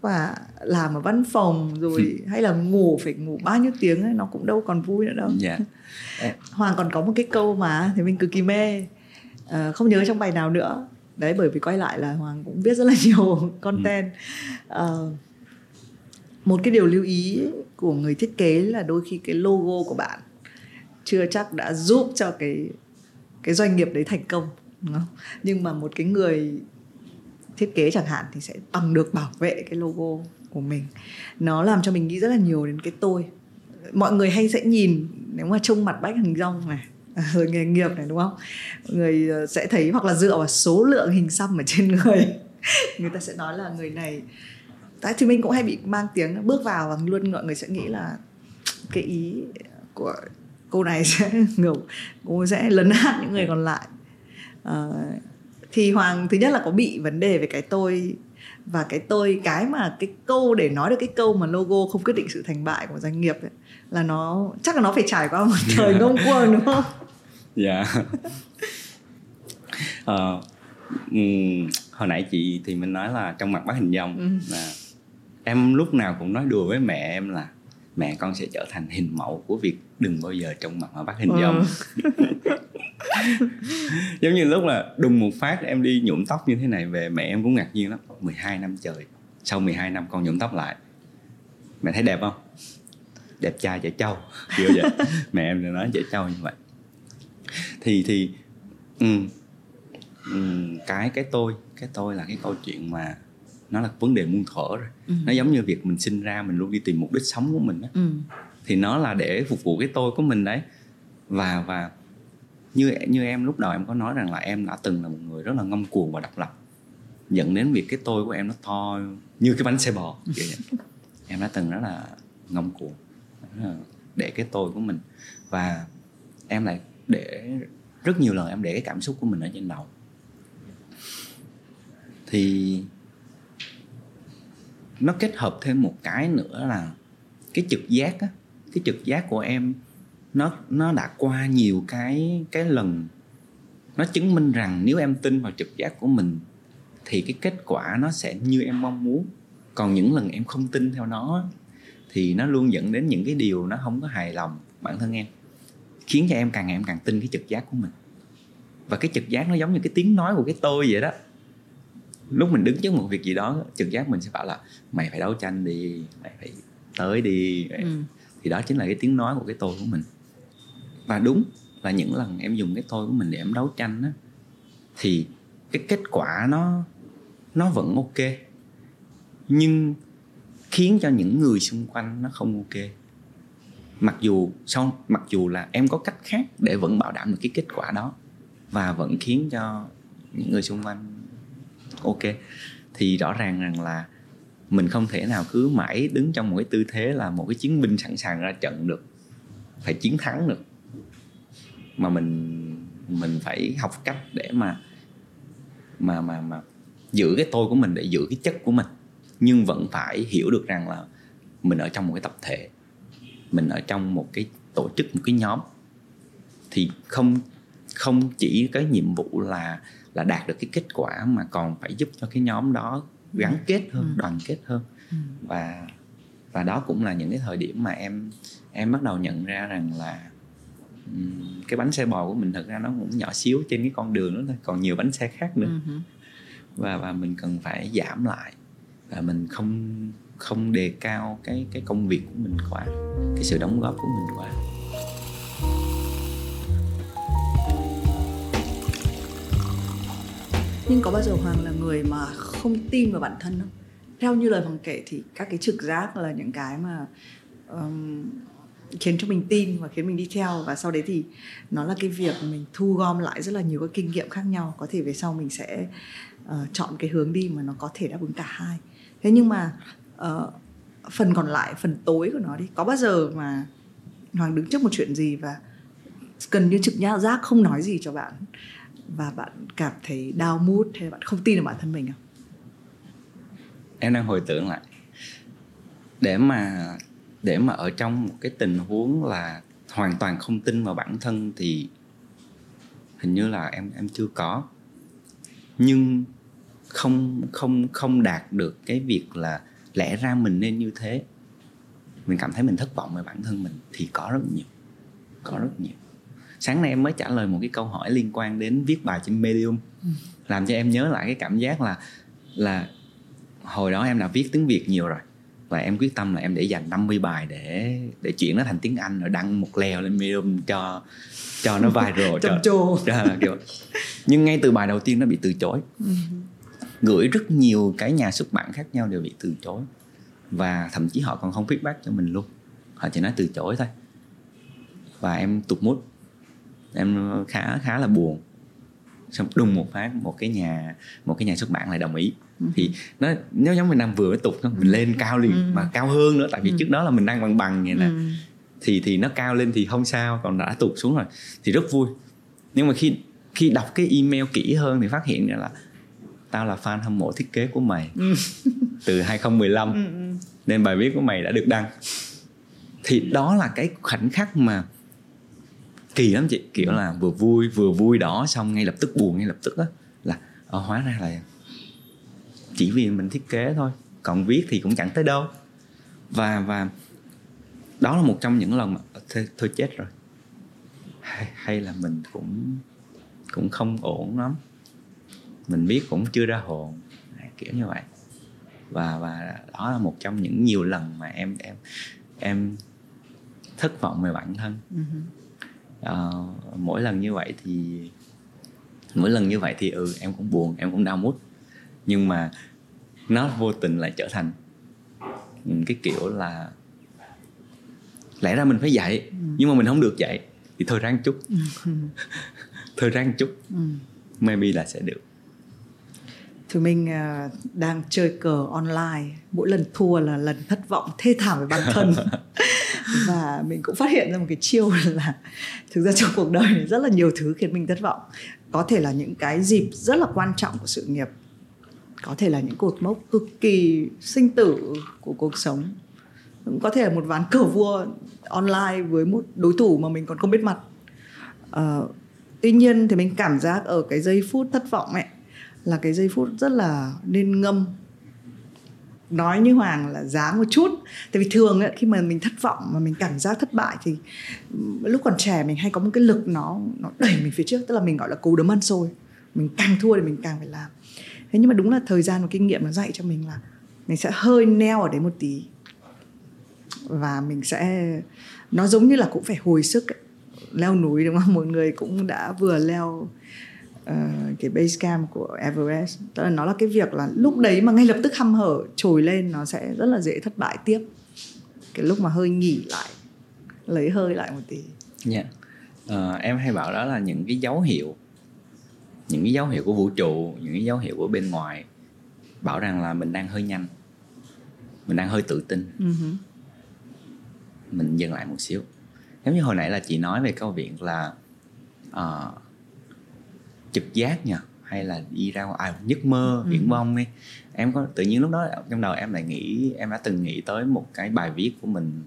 và làm ở văn phòng rồi hay là ngủ phải ngủ bao nhiêu tiếng ấy nó cũng đâu còn vui nữa đâu yeah. Dạ. hoàng còn có một cái câu mà thì mình cực kỳ mê à, không nhớ trong bài nào nữa đấy bởi vì quay lại là hoàng cũng viết rất là (laughs) nhiều content à, một cái điều lưu ý của người thiết kế là đôi khi cái logo của bạn chưa chắc đã giúp cho cái cái doanh nghiệp đấy thành công đúng không? nhưng mà một cái người thiết kế chẳng hạn thì sẽ bằng được bảo vệ cái logo của mình. Nó làm cho mình nghĩ rất là nhiều đến cái tôi. Mọi người hay sẽ nhìn nếu mà trông mặt bách hình rong này (laughs) rồi nghề nghiệp này đúng không? Mọi người ờ, sẽ thấy hoặc là dựa vào số lượng hình xăm ở trên (laughs) người. Người ta sẽ nói là người này tại thì mình cũng hay bị mang tiếng bước vào và luôn mọi người sẽ nghĩ là cái ý của cô này (laughs) sẽ ngầu cô sẽ lấn át những người còn lại. À, thì hoàng thứ nhất là có bị vấn đề về cái tôi và cái tôi cái mà cái câu để nói được cái câu mà logo không quyết định sự thành bại của doanh nghiệp ấy, là nó chắc là nó phải trải qua một (laughs) thời yeah. ngông cuồng đúng không? Dạ. Yeah. uh, um, hồi nãy chị thì mình nói là trong mặt bác hình dong ừ. là em lúc nào cũng nói đùa với mẹ em là mẹ con sẽ trở thành hình mẫu của việc đừng bao giờ trong mặt mà bắt hình dong. Ừ. (laughs) (laughs) giống như lúc là đùng một phát em đi nhuộm tóc như thế này về mẹ em cũng ngạc nhiên lắm. 12 năm trời sau 12 năm con nhuộm tóc lại. Mẹ thấy đẹp không? Đẹp trai trẻ trâu. (laughs) Kiểu vậy. Mẹ em nói trẻ trâu như vậy. Thì thì um, um, cái cái tôi cái tôi là cái câu chuyện mà nó là vấn đề muôn thuở rồi ừ. nó giống như việc mình sinh ra mình luôn đi tìm mục đích sống của mình đó. Ừ. thì nó là để phục vụ cái tôi của mình đấy và và như như em lúc đầu em có nói rằng là em đã từng là một người rất là ngông cuồng và độc lập dẫn đến việc cái tôi của em nó to như cái bánh xe bò (laughs) vậy. em đã từng rất là ngông cuồng để cái tôi của mình và em lại để rất nhiều lần em để cái cảm xúc của mình ở trên đầu thì nó kết hợp thêm một cái nữa là cái trực giác á, cái trực giác của em, nó nó đã qua nhiều cái cái lần. Nó chứng minh rằng nếu em tin vào trực giác của mình thì cái kết quả nó sẽ như em mong muốn. Còn những lần em không tin theo nó thì nó luôn dẫn đến những cái điều nó không có hài lòng bản thân em, khiến cho em càng ngày em càng tin cái trực giác của mình. Và cái trực giác nó giống như cái tiếng nói của cái tôi vậy đó lúc mình đứng trước một việc gì đó trực giác mình sẽ bảo là mày phải đấu tranh đi mày phải tới đi. Ừ. thì đó chính là cái tiếng nói của cái tôi của mình. Và đúng là những lần em dùng cái tôi của mình để em đấu tranh á thì cái kết quả nó nó vẫn ok. Nhưng khiến cho những người xung quanh nó không ok. Mặc dù sau mặc dù là em có cách khác để vẫn bảo đảm được cái kết quả đó và vẫn khiến cho những người xung quanh ok. Thì rõ ràng rằng là mình không thể nào cứ mãi đứng trong một cái tư thế là một cái chiến binh sẵn sàng ra trận được. Phải chiến thắng được. Mà mình mình phải học cách để mà mà mà mà giữ cái tôi của mình, để giữ cái chất của mình. Nhưng vẫn phải hiểu được rằng là mình ở trong một cái tập thể. Mình ở trong một cái tổ chức, một cái nhóm. Thì không không chỉ cái nhiệm vụ là là đạt được cái kết quả mà còn phải giúp cho cái nhóm đó gắn kết hơn ừ. đoàn kết hơn ừ. và và đó cũng là những cái thời điểm mà em em bắt đầu nhận ra rằng là cái bánh xe bò của mình thật ra nó cũng nhỏ xíu trên cái con đường đó thôi còn nhiều bánh xe khác nữa uh-huh. và và mình cần phải giảm lại và mình không không đề cao cái cái công việc của mình quá cái sự đóng góp của mình quá nhưng có bao giờ hoàng là người mà không tin vào bản thân không? Theo như lời hoàng kể thì các cái trực giác là những cái mà um, khiến cho mình tin và khiến mình đi theo. Và sau đấy thì nó là cái việc mình thu gom lại rất là nhiều các kinh nghiệm khác nhau. Có thể về sau mình sẽ uh, chọn cái hướng đi mà nó có thể đáp ứng cả hai. Thế nhưng mà uh, phần còn lại phần tối của nó đi có bao giờ mà hoàng đứng trước một chuyện gì và gần như trực nhã giác không nói gì cho bạn? Và bạn cảm thấy đau mút hay bạn không tin vào bản thân mình không em đang hồi tưởng lại. Để mà để mà ở trong một cái tình huống là hoàn toàn không tin vào bản thân thì hình như là em em chưa có. Nhưng không không không đạt được cái việc là lẽ ra mình nên như thế. Mình cảm thấy mình thất vọng về bản thân mình thì có rất nhiều, có rất nhiều sáng nay em mới trả lời một cái câu hỏi liên quan đến viết bài trên medium. Ừ. làm cho em nhớ lại cái cảm giác là là hồi đó em đã viết tiếng việt nhiều rồi. Và em quyết tâm là em để dành 50 bài để để chuyển nó thành tiếng Anh rồi đăng một leo lên Medium cho cho nó viral (laughs) cho, cho, (laughs) cho kiểu nhưng ngay từ bài đầu tiên nó bị từ chối. Ừ. gửi rất nhiều cái nhà xuất bản khác nhau đều bị từ chối. Và thậm chí họ còn không feedback cho mình luôn. Họ chỉ nói từ chối thôi. Và em tụt mút em khá khá là buồn xong đùng một phát một cái nhà một cái nhà xuất bản lại đồng ý ừ. thì nó nếu giống mình đang vừa mới tục mình lên cao liền ừ. mà cao hơn nữa tại vì ừ. trước đó là mình đang bằng bằng vậy nè ừ. thì thì nó cao lên thì không sao còn đã tụt xuống rồi thì rất vui nhưng mà khi khi đọc cái email kỹ hơn thì phát hiện ra là tao là fan hâm mộ thiết kế của mày ừ. (laughs) từ 2015 ừ, ừ. nên bài viết của mày đã được đăng thì đó là cái khoảnh khắc mà kỳ lắm chị. Kiểu là vừa vui vừa vui đó xong ngay lập tức buồn ngay lập tức á là à, hóa ra là chỉ vì mình thiết kế thôi còn viết thì cũng chẳng tới đâu. Và và đó là một trong những lần mà thôi, thôi chết rồi. Hay, hay là mình cũng cũng không ổn lắm. Mình biết cũng chưa ra hồn kiểu như vậy. Và và đó là một trong những nhiều lần mà em em em thất vọng về bản thân. Uh-huh uh, mỗi lần như vậy thì mỗi lần như vậy thì ừ em cũng buồn em cũng đau mút. Nhưng mà nó vô tình lại trở thành cái kiểu là lẽ ra mình phải dạy ừ. nhưng mà mình không được dạy thì thôi ráng chút. (laughs) Thôi ráng chút. Ừ. maybe là sẽ được. Thì mình uh, đang chơi cờ online. Mỗi lần thua là lần thất vọng thê thảm với bản thân (laughs) và mình cũng phát hiện ra một cái chiêu (laughs) là thực ra trong cuộc đời này rất là nhiều thứ khiến mình thất vọng. Có thể là những cái dịp rất là quan trọng của sự nghiệp. Có thể là những cột mốc cực kỳ sinh tử của cuộc sống. Cũng có thể là một ván cờ vua online với một đối thủ mà mình còn không biết mặt. Uh, tuy nhiên thì mình cảm giác ở cái giây phút thất vọng ấy là cái giây phút rất là nên ngâm nói như hoàng là giá một chút. Tại vì thường ấy, khi mà mình thất vọng mà mình cảm giác thất bại thì ừ, lúc còn trẻ mình hay có một cái lực nó nó đẩy mình phía trước. Tức là mình gọi là cú đấm ăn xôi. Mình càng thua thì mình càng phải làm. Thế nhưng mà đúng là thời gian và kinh nghiệm nó dạy cho mình là mình sẽ hơi neo ở đấy một tí. Và mình sẽ nó giống như là cũng phải hồi sức ấy. leo núi đúng không? Mọi người cũng đã vừa leo uh, cái base camp của Everest. Tức là nó là cái việc là lúc đấy mà ngay lập tức hăm hở trồi lên nó sẽ rất là dễ thất bại tiếp. Cái lúc mà hơi nghỉ lại lấy hơi lại một tí. Dạ. Yeah. uh, em hay bảo đó là những cái dấu hiệu những cái dấu hiệu của vũ trụ những cái dấu hiệu của bên ngoài bảo rằng là mình đang hơi nhanh mình đang hơi tự tin. Uh-huh. mình dừng lại một xíu. Giống như hồi nãy là chị nói về câu chuyện là uh, trực giác nha hay là đi ra ngoài à, giấc mơ ừ. viễn vông đi. Em có tự nhiên lúc đó trong đầu em lại nghĩ em đã từng nghĩ tới một cái bài viết của mình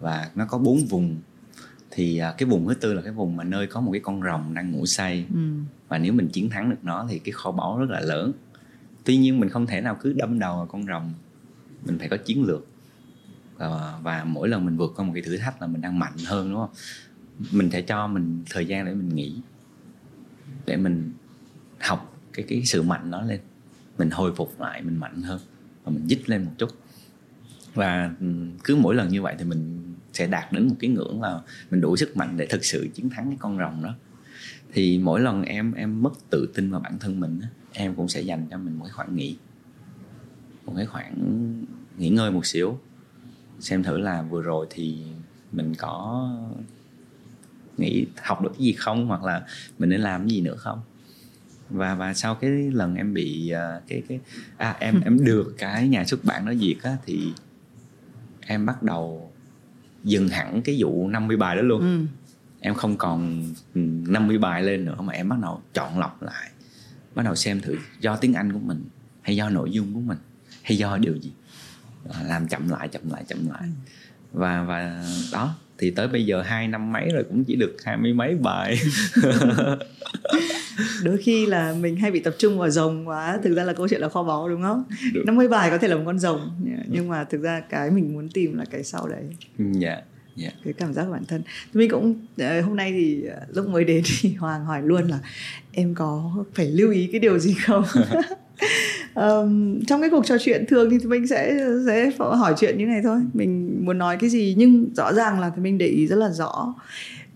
và nó có bốn vùng. Thì à, cái vùng thứ tư là cái vùng mà nơi có một cái con rồng đang ngủ say. Ừ. và nếu mình chiến thắng được nó thì cái kho báu rất là lớn. Tuy nhiên mình không thể nào cứ đâm đầu vào con rồng mình phải có chiến lược. Và, và mỗi lần mình vượt qua một cái thử thách là mình đang mạnh hơn đúng không? Mình sẽ cho mình thời gian để mình nghĩ để mình học cái cái sự mạnh đó lên. Mình hồi phục lại, mình mạnh hơn và mình dích lên một chút. Và ừ, cứ mỗi lần như vậy thì mình sẽ đạt đến một cái ngưỡng là mình đủ sức mạnh để thực sự chiến thắng cái con rồng đó. Thì mỗi lần em em mất tự tin vào bản thân mình em cũng sẽ dành cho mình một cái khoảng nghỉ. Một cái khoảng nghỉ ngơi một xíu. Xem thử là vừa rồi thì mình có nghĩ học được cái gì không? Hoặc là mình nên làm cái gì nữa không? Và và sau cái lần em bị uh, cái cái à em em (laughs) được cái nhà xuất bản đó duyệt á thì em bắt đầu dừng hẳn cái vụ 50 bài đó luôn. Ừ. em không còn 50 bài lên nữa mà em bắt đầu chọn lọc lại. Bắt đầu xem thử do tiếng anh của mình hay do nội dung của mình hay do điều gì. Làm chậm lại chậm lại chậm lại. Ừ. và và đó thì tới bây giờ hai năm mấy rồi cũng chỉ được hai mươi mấy bài (laughs) đôi khi là mình hay bị tập trung vào rồng quá thực ra là câu chuyện là kho báu đúng không được. 50 bài có thể là một con rồng nhưng mà thực ra cái mình muốn tìm là cái sau đấy dạ yeah. Yeah. cái cảm giác của bản thân mình cũng ờ, hôm nay thì ờ, lúc mới đến thì (laughs) hoàng hỏi luôn là em có phải lưu ý cái điều gì không (laughs) um, trong cái cuộc trò chuyện thường thì mình sẽ sẽ hỏi chuyện như này thôi. Mình muốn nói cái gì nhưng rõ ràng là thì mình để ý rất là rõ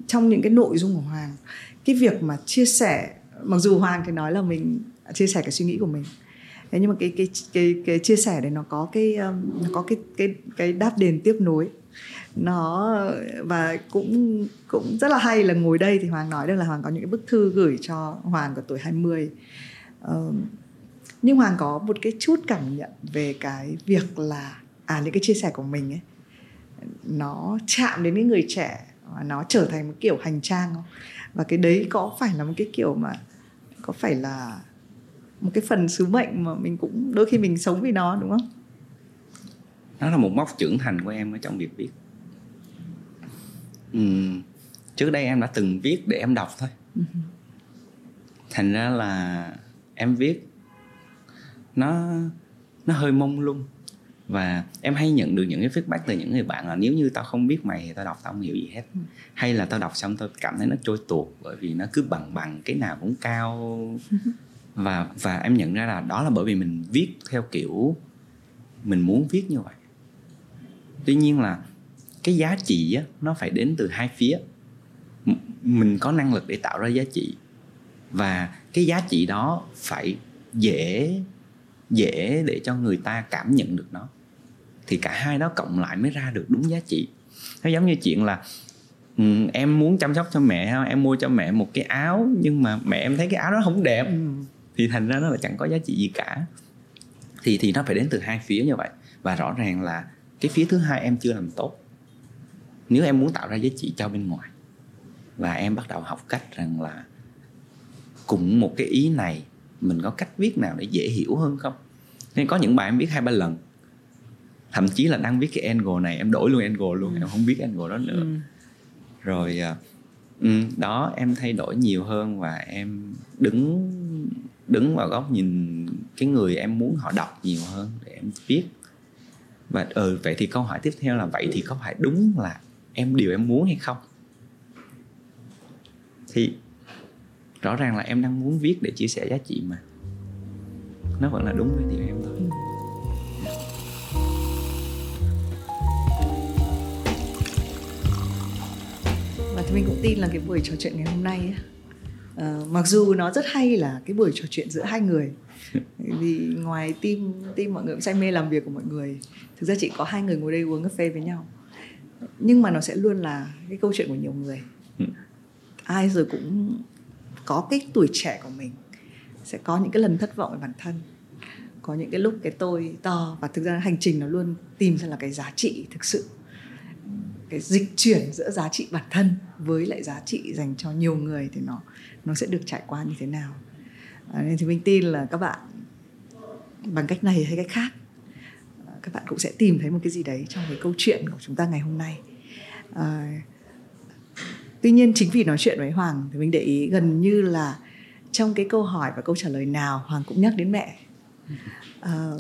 trong những cái nội dung của hoàng. Cái việc mà chia sẻ mặc dù hoàng thì nói là mình chia sẻ cái suy nghĩ của mình. Thế nhưng mà cái cái cái cái chia sẻ đấy nó có cái um, nó có cái cái cái đáp đền tiếp nối nó và cũng cũng rất là hay là ngồi đây thì Hoàng nói được là Hoàng có những cái bức thư gửi cho Hoàng của tuổi 20 uh, nhưng hoàng có một cái chút cảm nhận về cái việc là à những cái chia sẻ của mình ấy nó chạm đến những người trẻ và nó trở thành một kiểu hành trang không? Và cái đấy có phải là một cái kiểu mà có phải là một cái phần sứ mệnh mà mình cũng đôi khi mình sống vì nó đúng không? Nó là một mốc trưởng thành của em ở trong việc viết. Uhm, trước đây em đã từng viết để em đọc thôi. Ừ thành ra là em viết nó nó hơi mông lung. Và em hay nhận được những cái feedback từ những người bạn là nếu như tao không biết mày thì tao đọc tao không hiểu gì hết. Hay là tao đọc xong tao cảm thấy nó trôi tuột bởi vì nó cứ bằng bằng cái nào cũng cao. (laughs) Và và em nhận ra là đó là bởi vì mình viết theo kiểu mình muốn viết như vậy. Tuy nhiên là cái giá trị á, nó phải đến từ hai phía. Mình có năng lực để tạo ra giá trị. Và cái giá trị đó phải dễ dễ để cho người ta cảm nhận được nó. Thì cả hai đó cộng lại mới ra được đúng giá trị. Nó giống như chuyện là ừ, em muốn chăm sóc cho mẹ em mua cho mẹ một cái áo nhưng mà mẹ em thấy cái áo đó không đẹp. Ừ. thì thành ra nó là chẳng có giá trị gì cả. Thì thì nó phải đến từ hai phía như vậy. Và rõ ràng là cái phía thứ hai em chưa làm tốt. Nếu em muốn tạo ra giá trị cho bên ngoài. Và em bắt đầu học cách rằng là cùng một cái ý này mình có cách viết nào để dễ hiểu hơn không? Nên có những bài em viết hai ba lần. Thậm chí là đang viết cái angle này em đổi luôn angle luôn ừ. em không biết angle đó nữa. Ừ. rồi um, đó em thay đổi nhiều hơn và em đứng đứng vào góc nhìn cái người em muốn họ đọc nhiều hơn để em viết. Và ừ vậy thì câu hỏi tiếp theo là vậy thì có phải đúng là em điều em muốn hay không? Thì rõ ràng là em đang muốn viết để chia sẻ giá trị mà. Nó vẫn là đúng với điều em thôi. Và thì mình cũng tin là cái buổi trò chuyện ngày hôm nay uh, mặc dù nó rất hay là cái buổi trò chuyện giữa hai người (laughs) vì ngoài team team mọi người cũng say mê làm việc của mọi người thực ra chỉ có hai người ngồi đây uống cà phê với nhau. Nhưng mà nó sẽ luôn là cái câu chuyện của nhiều người. Ừ. ai rồi cũng có cái tuổi trẻ của mình sẽ có những cái lần thất vọng về bản thân. Có những cái lúc cái tôi to và thực ra hành trình nó luôn tìm ra là cái giá trị thực sự cái dịch chuyển giữa giá trị bản thân với lại giá trị dành cho nhiều người thì nó nó sẽ được trải qua như thế nào. À, nên thì mình tin là các bạn bằng cách này hay cách khác các bạn cũng sẽ tìm thấy một cái gì đấy trong cái câu chuyện của chúng ta ngày hôm nay. À, tuy nhiên chính vì nói chuyện với hoàng thì mình để ý gần như là trong cái câu hỏi và câu trả lời nào hoàng cũng nhắc đến mẹ. À,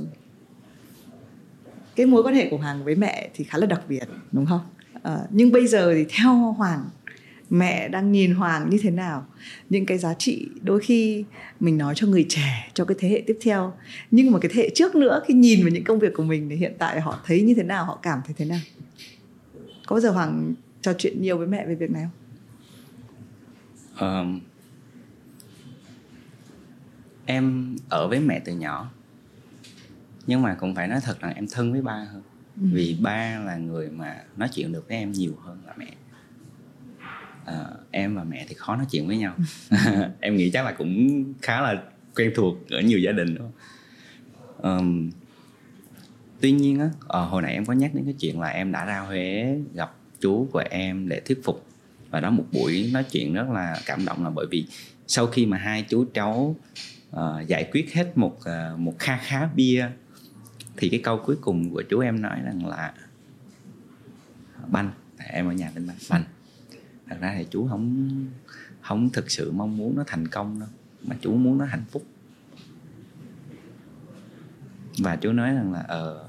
cái mối quan hệ của hoàng với mẹ thì khá là đặc biệt đúng không? À, nhưng bây giờ thì theo hoàng mẹ đang nhìn hoàng như thế nào? Những cái giá trị đôi khi mình nói cho người trẻ cho cái thế hệ tiếp theo. Nhưng mà cái thế hệ trước nữa khi nhìn vào những công việc của mình thì hiện tại họ thấy như thế nào họ cảm thấy thế nào? Có bao giờ hoàng trò chuyện nhiều với mẹ về việc này không um, em ở với mẹ từ nhỏ. Nhưng mà cũng phải nói thật là em thân với ba hơn. Ừ. vì ba là người mà nói chuyện được với em nhiều hơn là mẹ. À, em và mẹ thì khó nói chuyện với nhau. (laughs) (laughs) Em nghĩ chắc là cũng khá là quen thuộc ở nhiều gia đình đó um, tuy nhiên á uh, hồi nãy em có nhắc đến cái chuyện là em đã ra huế gặp chú của em để thuyết phục và đó một buổi nói chuyện rất là cảm động là bởi vì sau khi mà hai chú cháu uh, giải quyết hết một uh, một kha khá bia thì cái câu cuối cùng của chú em nói rằng là banh em ở nhà bên banh. Banh. Thật ra thì chú không không thực sự mong muốn nó thành công đâu mà chú muốn nó hạnh phúc. Và chú nói rằng là ờ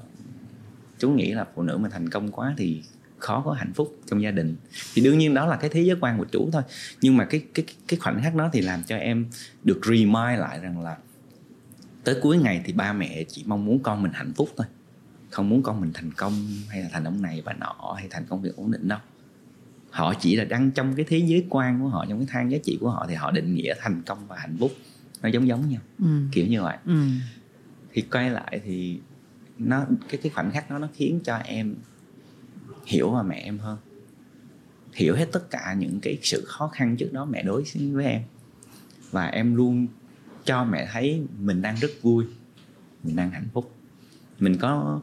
chú nghĩ là phụ nữ mà thành công quá thì khó có hạnh phúc trong gia đình. Thì đương nhiên đó là cái thế giới quan của chú thôi. Nhưng mà cái cái cái khoảnh khắc đó thì làm cho em được remind lại rằng là tới cuối ngày thì ba mẹ chỉ mong muốn con mình hạnh phúc thôi. Không muốn con mình thành công hay là thành ông này bà nọ hay thành công việc ổn định đâu. Họ chỉ là đang trong cái thế giới quan của họ trong cái thang giá trị của họ thì họ định nghĩa thành công và hạnh phúc. Nó giống giống nhau ừ. kiểu như vậy. Ừ. thì quay lại thì nó cái cái khoảnh khắc đó nó khiến cho em hiểu và mẹ em hơn hiểu hết tất cả những cái sự khó khăn trước đó mẹ đối với em và em luôn cho mẹ thấy mình đang rất vui mình đang hạnh phúc mình có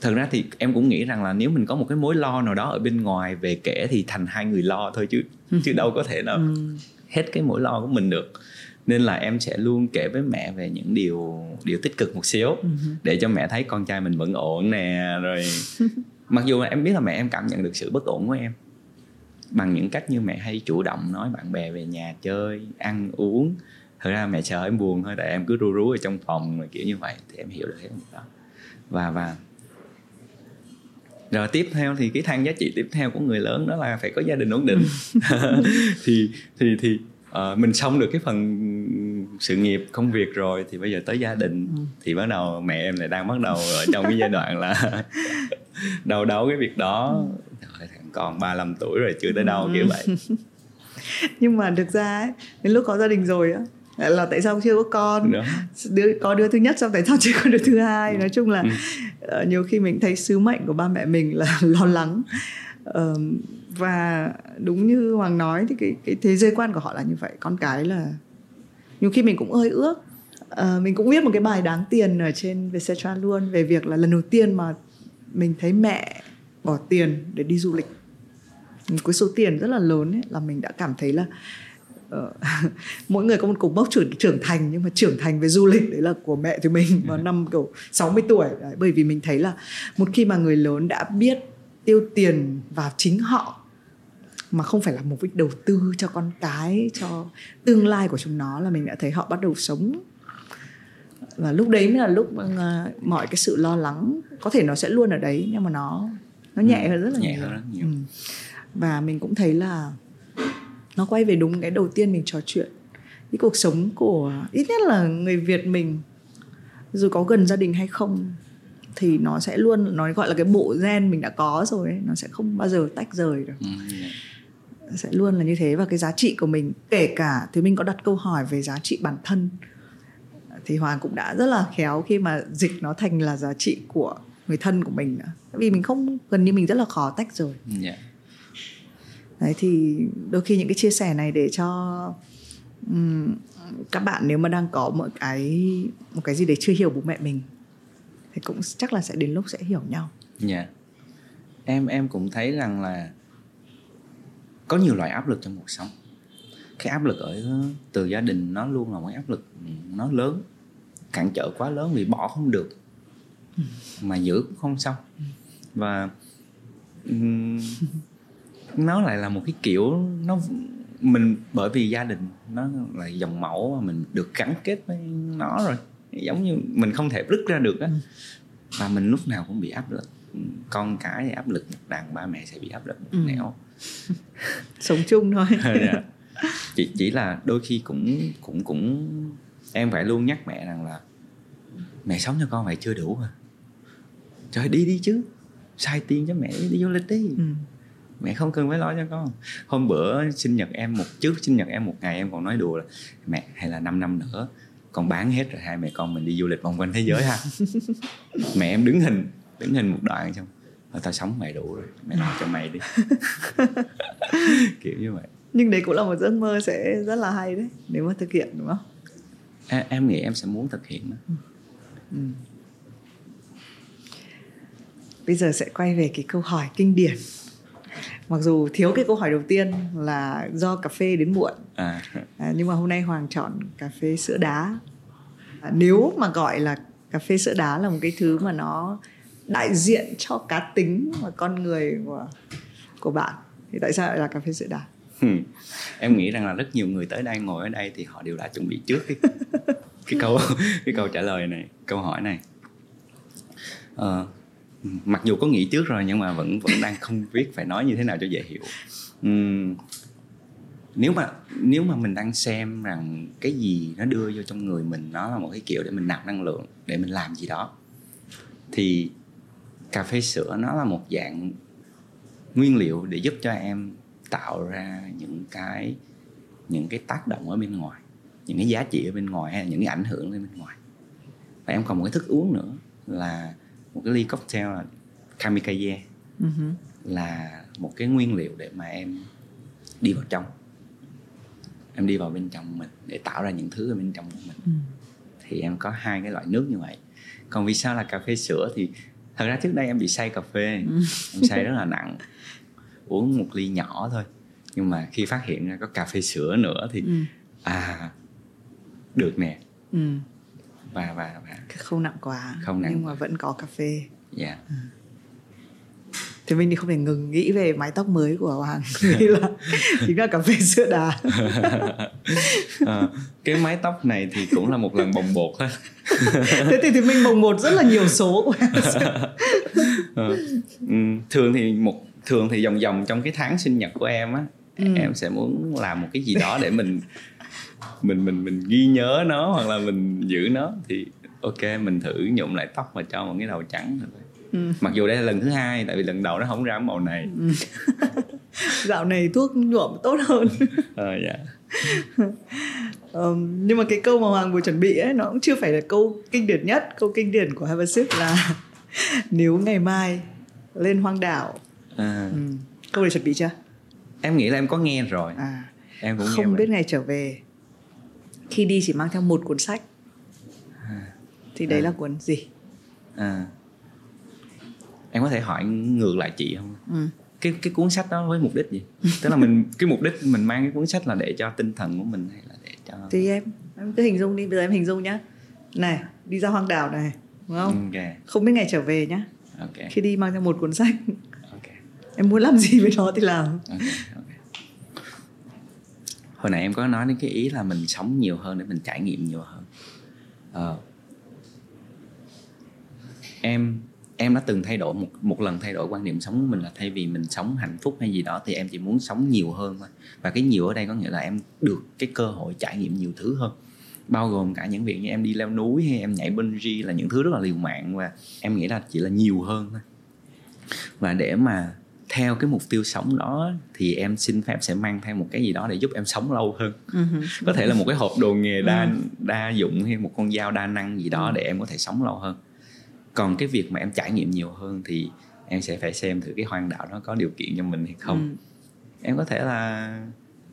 thật ra thì em cũng nghĩ rằng là nếu mình có một cái mối lo nào đó ở bên ngoài về kể thì thành hai người lo thôi chứ (laughs) chứ đâu có thể nào ừ. hết cái mối lo của mình được nên là em sẽ luôn kể với mẹ về những điều điều tích cực một xíu ừ. để cho mẹ thấy con trai mình vẫn ổn nè rồi (laughs) mặc dù em biết là mẹ em cảm nhận được sự bất ổn của em bằng những cách như mẹ hay chủ động nói bạn bè về nhà chơi ăn uống. Thật ra mẹ chờ em buồn thôi tại em cứ ru rú ở trong phòng rồi kiểu như vậy thì em hiểu được cái đó. Và và rồi tiếp theo thì cái thang giá trị tiếp theo của người lớn đó là phải có gia đình ổn định. (laughs) (laughs) Thì thì thì uh, mình xong được cái phần sự nghiệp công việc rồi thì bây giờ tới gia đình. Ừ. thì bắt đầu mẹ em lại đang bắt đầu ở trong cái giai đoạn là (laughs) đau đấu cái việc đó. Trời, thằng con 35 tuổi rồi chưa tới đâu kiểu vậy. (laughs) Nhưng mà thực ra ấy, đến lúc có gia đình rồi á là tại sao chưa có con? Đứa có đứa thứ nhất xong tại sao chưa có đứa thứ hai? Nói chung là ừ. uh, nhiều khi mình thấy sứ mệnh của ba mẹ mình là (laughs) lo lắng. Uh, và đúng như hoàng nói thì cái cái thế giới quan của họ là như vậy. Con cái là nhiều khi mình cũng hơi ước. À, mình cũng viết một cái bài đáng tiền ở trên Vietcetera luôn về việc là lần đầu tiên mà mình thấy mẹ bỏ tiền để đi du lịch. Một cái số tiền rất là lớn ấy, là mình đã cảm thấy là uh, (laughs) mỗi người có một cột mốc trưởng trưởng thành nhưng mà trưởng thành về du lịch đấy là của mẹ thì mình vào năm kiểu 60 tuổi đấy, bởi vì mình thấy là một khi mà người lớn đã biết tiêu tiền vào chính họ mà không phải là mục đích đầu tư cho con cái cho tương lai của chúng nó là mình đã thấy họ bắt đầu sống và lúc đấy mới là lúc mà mọi cái sự lo lắng có thể nó sẽ luôn ở đấy nhưng mà nó nó nhẹ hơn rất là nhẹ nhiều, hơn rất nhiều. Ừ. và mình cũng thấy là nó quay về đúng cái đầu tiên mình trò chuyện cái cuộc sống của ít nhất là người Việt mình dù có gần gia đình hay không thì nó sẽ luôn nó gọi là cái bộ gen mình đã có rồi ấy, nó sẽ không bao giờ tách rời được Ừ, dạ. Sẽ luôn là như thế. Và cái giá trị của mình kể cả thì mình có đặt câu hỏi về giá trị bản thân thì hoàng cũng đã rất là khéo khi mà dịch nó thành là giá trị của người thân của mình nữa. Vì mình không gần như mình rất là khó tách rời. Dạ. Đấy thì đôi khi những cái chia sẻ này để cho ừm, các bạn nếu mà đang có một cái một cái gì đấy chưa hiểu bố mẹ mình thì cũng chắc là sẽ đến lúc sẽ hiểu nhau. Dạ. Em em cũng thấy rằng là có nhiều loại áp lực trong cuộc sống. Cái áp lực ở từ gia đình nó luôn là một cái áp lực ừ, nó lớn, cản trở quá lớn vì bỏ không được mà giữ cũng không xong. Và ừm, (laughs) nó lại là một cái kiểu nó mình bởi vì gia đình nó là dòng mẫu mà mình được gắn kết với nó rồi giống như mình không thể rứt ra được á và mình lúc nào cũng bị áp lực con cái thì áp lực một đằng ba mẹ sẽ bị áp lực một Ừ. nẻo. (laughs) Sống chung thôi. (laughs) Dạ. (laughs) chỉ chỉ là đôi khi cũng cũng cũng em phải luôn nhắc mẹ rằng là mẹ sống cho con vậy chưa đủ à trời đi đi chứ. Sai tiền cho mẹ đi du lịch đi. Ừ. mẹ không cần phải lo cho con. Hôm bữa sinh nhật em một trước sinh nhật em một ngày em còn nói đùa là mẹ hay là 5 năm nữa con bán hết rồi hai mẹ con mình đi du lịch vòng quanh thế giới ha. Mẹ em đứng hình đứng hình một đoạn xong "Thôi tao sống mày đủ rồi mẹ lo cho mày đi. (laughs) Kiểu như vậy. Nhưng đấy cũng là một giấc mơ sẽ rất là hay đấy nếu mà thực hiện đúng không? Em, em nghĩ em sẽ muốn thực hiện nó bây giờ sẽ quay về cái câu hỏi kinh điển. Mặc dù thiếu cái câu hỏi đầu tiên là do cà phê đến muộn. À, à, nhưng mà hôm nay hoàng chọn cà phê sữa đá. À, nếu mà gọi là cà phê sữa đá là một cái thứ mà nó đại diện cho cá tính và con người của của bạn. Thì tại sao lại là cà phê sữa đá? Hmm. em nghĩ rằng là rất nhiều người tới đây ngồi ở đây thì họ đều đã chuẩn bị trước cái (laughs) cái câu cái câu trả lời này câu hỏi này. Ờ, mặc dù có nghĩ trước rồi nhưng mà vẫn vẫn đang không biết phải nói như thế nào cho dễ hiểu. Ừm, nếu mà nếu mà mình đang xem rằng cái gì nó đưa vô trong người mình nó là một cái kiểu để mình nạp năng lượng để mình làm gì đó thì cà phê sữa nó là một dạng nguyên liệu để giúp cho em tạo ra những cái những cái tác động ở bên ngoài những cái giá trị ở bên ngoài hay là những cái ảnh hưởng lên bên ngoài. Và em còn một cái thức uống nữa là một cái ly cocktail là kamikaze uh-huh. là một cái nguyên liệu để mà em đi vào trong. Em đi vào bên trong mình để tạo ra những thứ ở bên trong của mình. Ừ. thì em có hai cái loại nước như vậy. Còn vì sao là cà phê sữa thì thật ra trước đây em bị say cà phê. Em say rất là nặng. Uống một ly nhỏ thôi. Nhưng mà khi phát hiện ra có cà phê sữa nữa thì Ừ. à được nè. Ừ. và và và. Không nặng quá. Không nặng nhưng mà vẫn có cà phê. Dạ thì mình thì không thể ngừng nghĩ về mái tóc mới của hoàng. (laughs) Vì là chính là cà phê sữa đá. Ờ, (laughs) cái mái tóc này thì cũng là một lần bồng bột thôi (laughs) thế thì thì mình bồng một rất là nhiều số. Của em Ờ, ừm, thường thì một thường thì vòng vòng trong cái tháng sinh nhật của em á Ừ. em sẽ muốn làm một cái gì đó để mình mình mình mình ghi nhớ nó hoặc là mình giữ nó. Thì ok mình thử nhuộm lại tóc và cho một cái đầu trắng. thôi Ừ. mặc dù đây là lần thứ hai tại vì lần đầu nó không ra màu này. (laughs) Dạo này thuốc nhuộm tốt hơn. (laughs) Ờ dạ. Ờm, nhưng mà cái câu mà hoàng vừa chuẩn bị ấy nó cũng chưa phải là câu kinh điển nhất. Câu kinh điển của Have a Sip là (laughs) nếu ngày mai lên hoang đảo. À, ừ. câu này chuẩn bị chưa? Em nghĩ là em có nghe rồi. À. Em cũng không nghe biết ngày trở về khi đi chỉ mang theo một cuốn sách. Thì đấy À. là cuốn gì? À. em có thể hỏi ngược lại chị không? Ừ. cái cái cuốn sách đó với mục đích gì? Tức là mình cái mục đích mình mang cái cuốn sách là để cho tinh thần của mình hay là để cho thì em em cứ hình dung đi bây giờ em hình dung nhá. Này đi ra hoang đảo này đúng không? Ok. Không biết ngày trở về nhá. Ok. Khi đi mang theo một cuốn sách. Ok. Em muốn làm gì với nó thì làm. Ok ok. Hồi nãy em có nói đến cái ý là mình sống nhiều hơn để mình trải nghiệm nhiều hơn. Ờ. em em đã từng thay đổi một một lần thay đổi quan điểm sống của mình là thay vì mình sống hạnh phúc hay gì đó thì em chỉ muốn sống nhiều hơn thôi. Và cái nhiều ở đây có nghĩa là em được cái cơ hội trải nghiệm nhiều thứ hơn. Bao gồm cả những việc như em đi leo núi hay em nhảy bungee là những thứ rất là liều mạng và em nghĩ là chỉ là nhiều hơn thôi. Và để mà theo cái mục tiêu sống đó thì em xin phép sẽ mang theo một cái gì đó để giúp em sống lâu hơn. Ừ có thể là một cái hộp đồ nghề đa đa dụng hay một con dao đa năng gì đó để em có thể sống lâu hơn còn cái việc mà em trải nghiệm nhiều hơn thì em sẽ phải xem thử cái hoang đảo đó có điều kiện cho mình hay không Ừ. em có thể là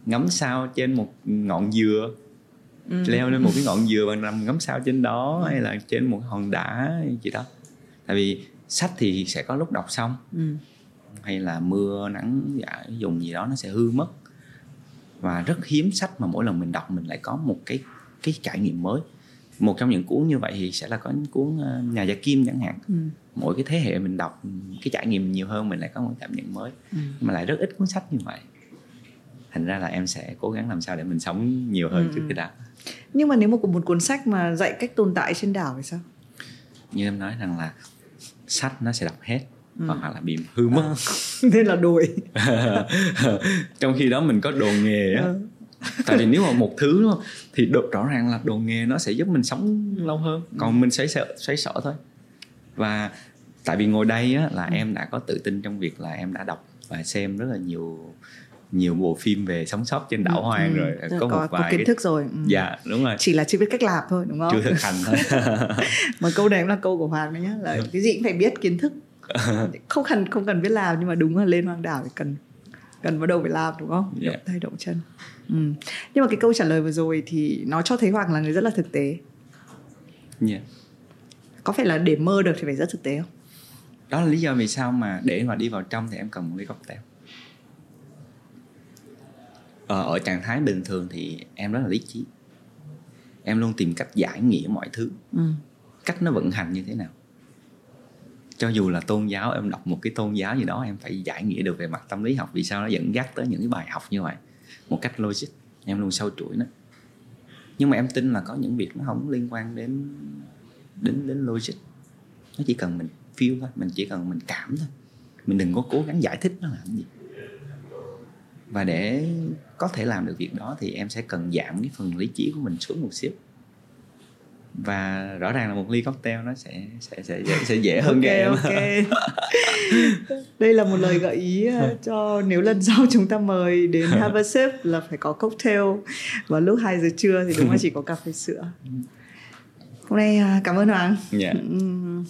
ngắm sao trên một ngọn dừa Ừ. leo lên một cái ngọn dừa và nằm ngắm sao trên đó hay là trên một hòn đá gì đó tại vì sách thì sẽ có lúc đọc xong Ừ. hay là mưa nắng dạ, dùng gì đó nó sẽ hư mất và rất hiếm sách mà mỗi lần mình đọc mình lại có một cái cái trải nghiệm mới một trong những cuốn như vậy thì sẽ là có những cuốn ờ, nhà giả kim chẳng hạn Ừ. mỗi cái thế hệ mình đọc cái trải nghiệm nhiều hơn mình lại có một cảm nhận mới Ừ. mà lại rất ít cuốn sách như vậy thành ra là em sẽ cố gắng làm sao để mình sống nhiều hơn Ừ, trước cái đó nhưng mà nếu mà có một cuốn sách mà dạy cách tồn tại trên đảo thì sao như em nói rằng là sách nó sẽ đọc hết Ừ. hoặc là bị hư mất (laughs) nên là đuổi (laughs) trong khi đó mình có đồ nghề á Ừ. tại vì nếu mà một thứ đúng không thì được rõ ràng là đồ nghề nó sẽ giúp mình sống lâu hơn. Còn mình xoáy sở xoáy sở thôi. Và tại vì ngồi đây á là em đã có tự tin trong việc là em đã đọc và xem rất là nhiều nhiều bộ phim về sống sót trên đảo hoang Ừ. rồi. Tức là có một có vài kiến cái- thức rồi. Ừ. dạ đúng rồi. Chỉ là chưa biết cách làm thôi đúng không? Chưa thực hành thôi. (laughs) Mà câu này cũng là câu của hoàng đấy nhá là cái gì cũng phải biết kiến thức. (laughs) Không cần không cần biết làm nhưng mà đúng là lên hoang đảo thì cần cần bắt đầu phải làm đúng không Dạ. động tay động chân ừ. nhưng mà cái câu trả lời vừa rồi thì nó cho thấy hoàng là người rất là thực tế Dạ. có phải là để mơ được thì phải rất thực tế không đó là lý do vì sao mà để mà đi vào trong thì em cần một ly cocktail ờ, ở trạng thái bình thường thì em rất là lý trí em luôn tìm cách giải nghĩa mọi thứ ừ. cách nó vận hành như thế nào cho dù là tôn giáo, em đọc một cái tôn giáo gì đó, em phải giải nghĩa được về mặt tâm lý học vì sao nó dẫn dắt tới những cái bài học như vậy, một cách logic, em luôn sâu chuỗi nó. Nhưng mà em tin là có những việc nó không liên quan đến đến đến logic. Nó chỉ cần mình feel thôi, mình chỉ cần mình cảm thôi. Mình đừng có cố gắng giải thích nó làm gì. Và để có thể làm được việc đó thì em sẽ cần giảm cái phần lý trí của mình xuống một xíu và rõ ràng là một ly cocktail nó sẽ sẽ sẽ sẽ, sẽ dễ (laughs) hơn cho em ok. (laughs) Đây là một lời gợi ý ờ, cho nếu lần sau chúng ta mời đến (laughs) have a sip là phải có cocktail. Vào lúc 2 giờ trưa thì đúng là chỉ có cà phê sữa. Hôm nay à, cảm ơn hoàng. Dạ. Ừm.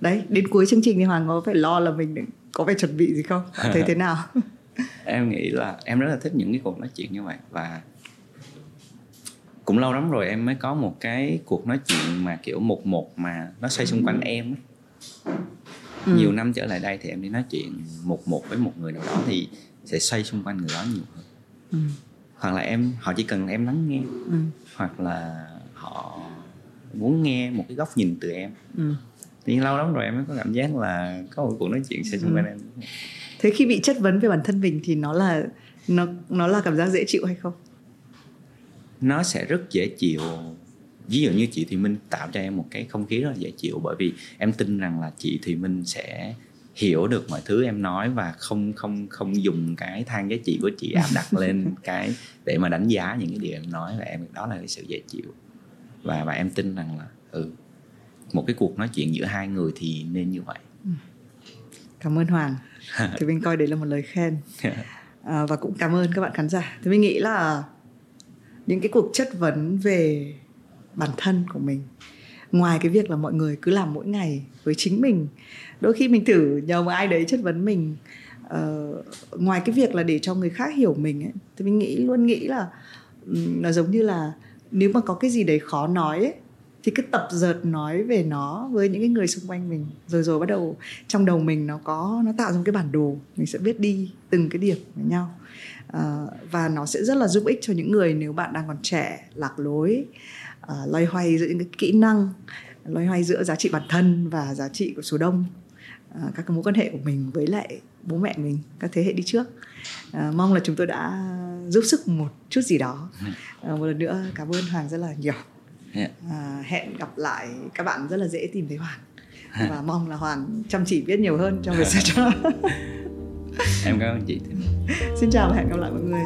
đấy đến cuối chương trình thì hoàng có phải lo là mình có phải chuẩn bị gì không? Thấy thế nào? Em nghĩ là em rất là thích những cái cuộc nói chuyện như vậy. Và cũng lâu lắm rồi em mới có một cái cuộc nói chuyện mà kiểu một một mà nó xoay xung quanh em. Ừ. nhiều năm trở lại đây thì em đi nói chuyện một một với một người nào đó thì sẽ xoay xung quanh người đó nhiều hơn ừ. hoặc là em họ chỉ cần em lắng nghe Ừ. hoặc là họ muốn nghe một cái góc nhìn từ em Ừ. thì lâu lắm rồi em mới có cảm giác là có một cuộc nói chuyện xoay xung quanh em thế khi bị chất vấn về bản thân mình thì nó là nó nó là cảm giác dễ chịu hay không nó sẽ rất dễ chịu. Ví dụ như chị Thùy Minh tạo cho em một cái không khí rất là dễ chịu bởi vì em tin rằng là chị Thùy Minh sẽ hiểu được mọi thứ em nói và không không không dùng cái thang giá trị của chị áp đặt lên (laughs) cái để mà đánh giá những cái điều em nói và em đó là cái sự dễ chịu. Và và em tin rằng là ừ một cái cuộc nói chuyện giữa hai người thì nên như vậy. Cảm ơn hoàng. (laughs) Thì mình coi đấy là một lời khen. (laughs) À, và cũng cảm ơn các bạn khán giả. Thì mình nghĩ là những cái cuộc chất vấn về bản thân của mình. Ngoài cái việc là mọi người cứ làm mỗi ngày với chính mình đôi khi mình thử nhờ một ai đấy chất vấn mình uh, ngoài cái việc là để cho người khác hiểu mình ấy, thì mình nghĩ luôn nghĩ là um, nó giống như là nếu mà có cái gì đấy khó nói ấy, thì cứ tập dượt nói về nó với những cái người xung quanh mình. Rồi rồi bắt đầu trong đầu mình nó có nó tạo ra một cái bản đồ mình sẽ biết đi từng cái điểm với nhau à, và nó sẽ rất là giúp ích cho những người nếu bạn đang còn trẻ lạc lối à, loay hoay giữa những cái kỹ năng loay hoay giữa giá trị bản thân và giá trị của số đông à, các cái mối quan hệ của mình với lại bố mẹ mình các thế hệ đi trước. À, mong là chúng tôi đã giúp sức một chút gì đó. À, một lần nữa cảm ơn hoàng rất là nhiều. À, hẹn gặp lại các bạn rất là dễ tìm thấy hoàn và mong là hoàn chăm chỉ viết nhiều hơn trong việc search (laughs) em cảm ơn chị. Xin chào và hẹn gặp lại mọi người.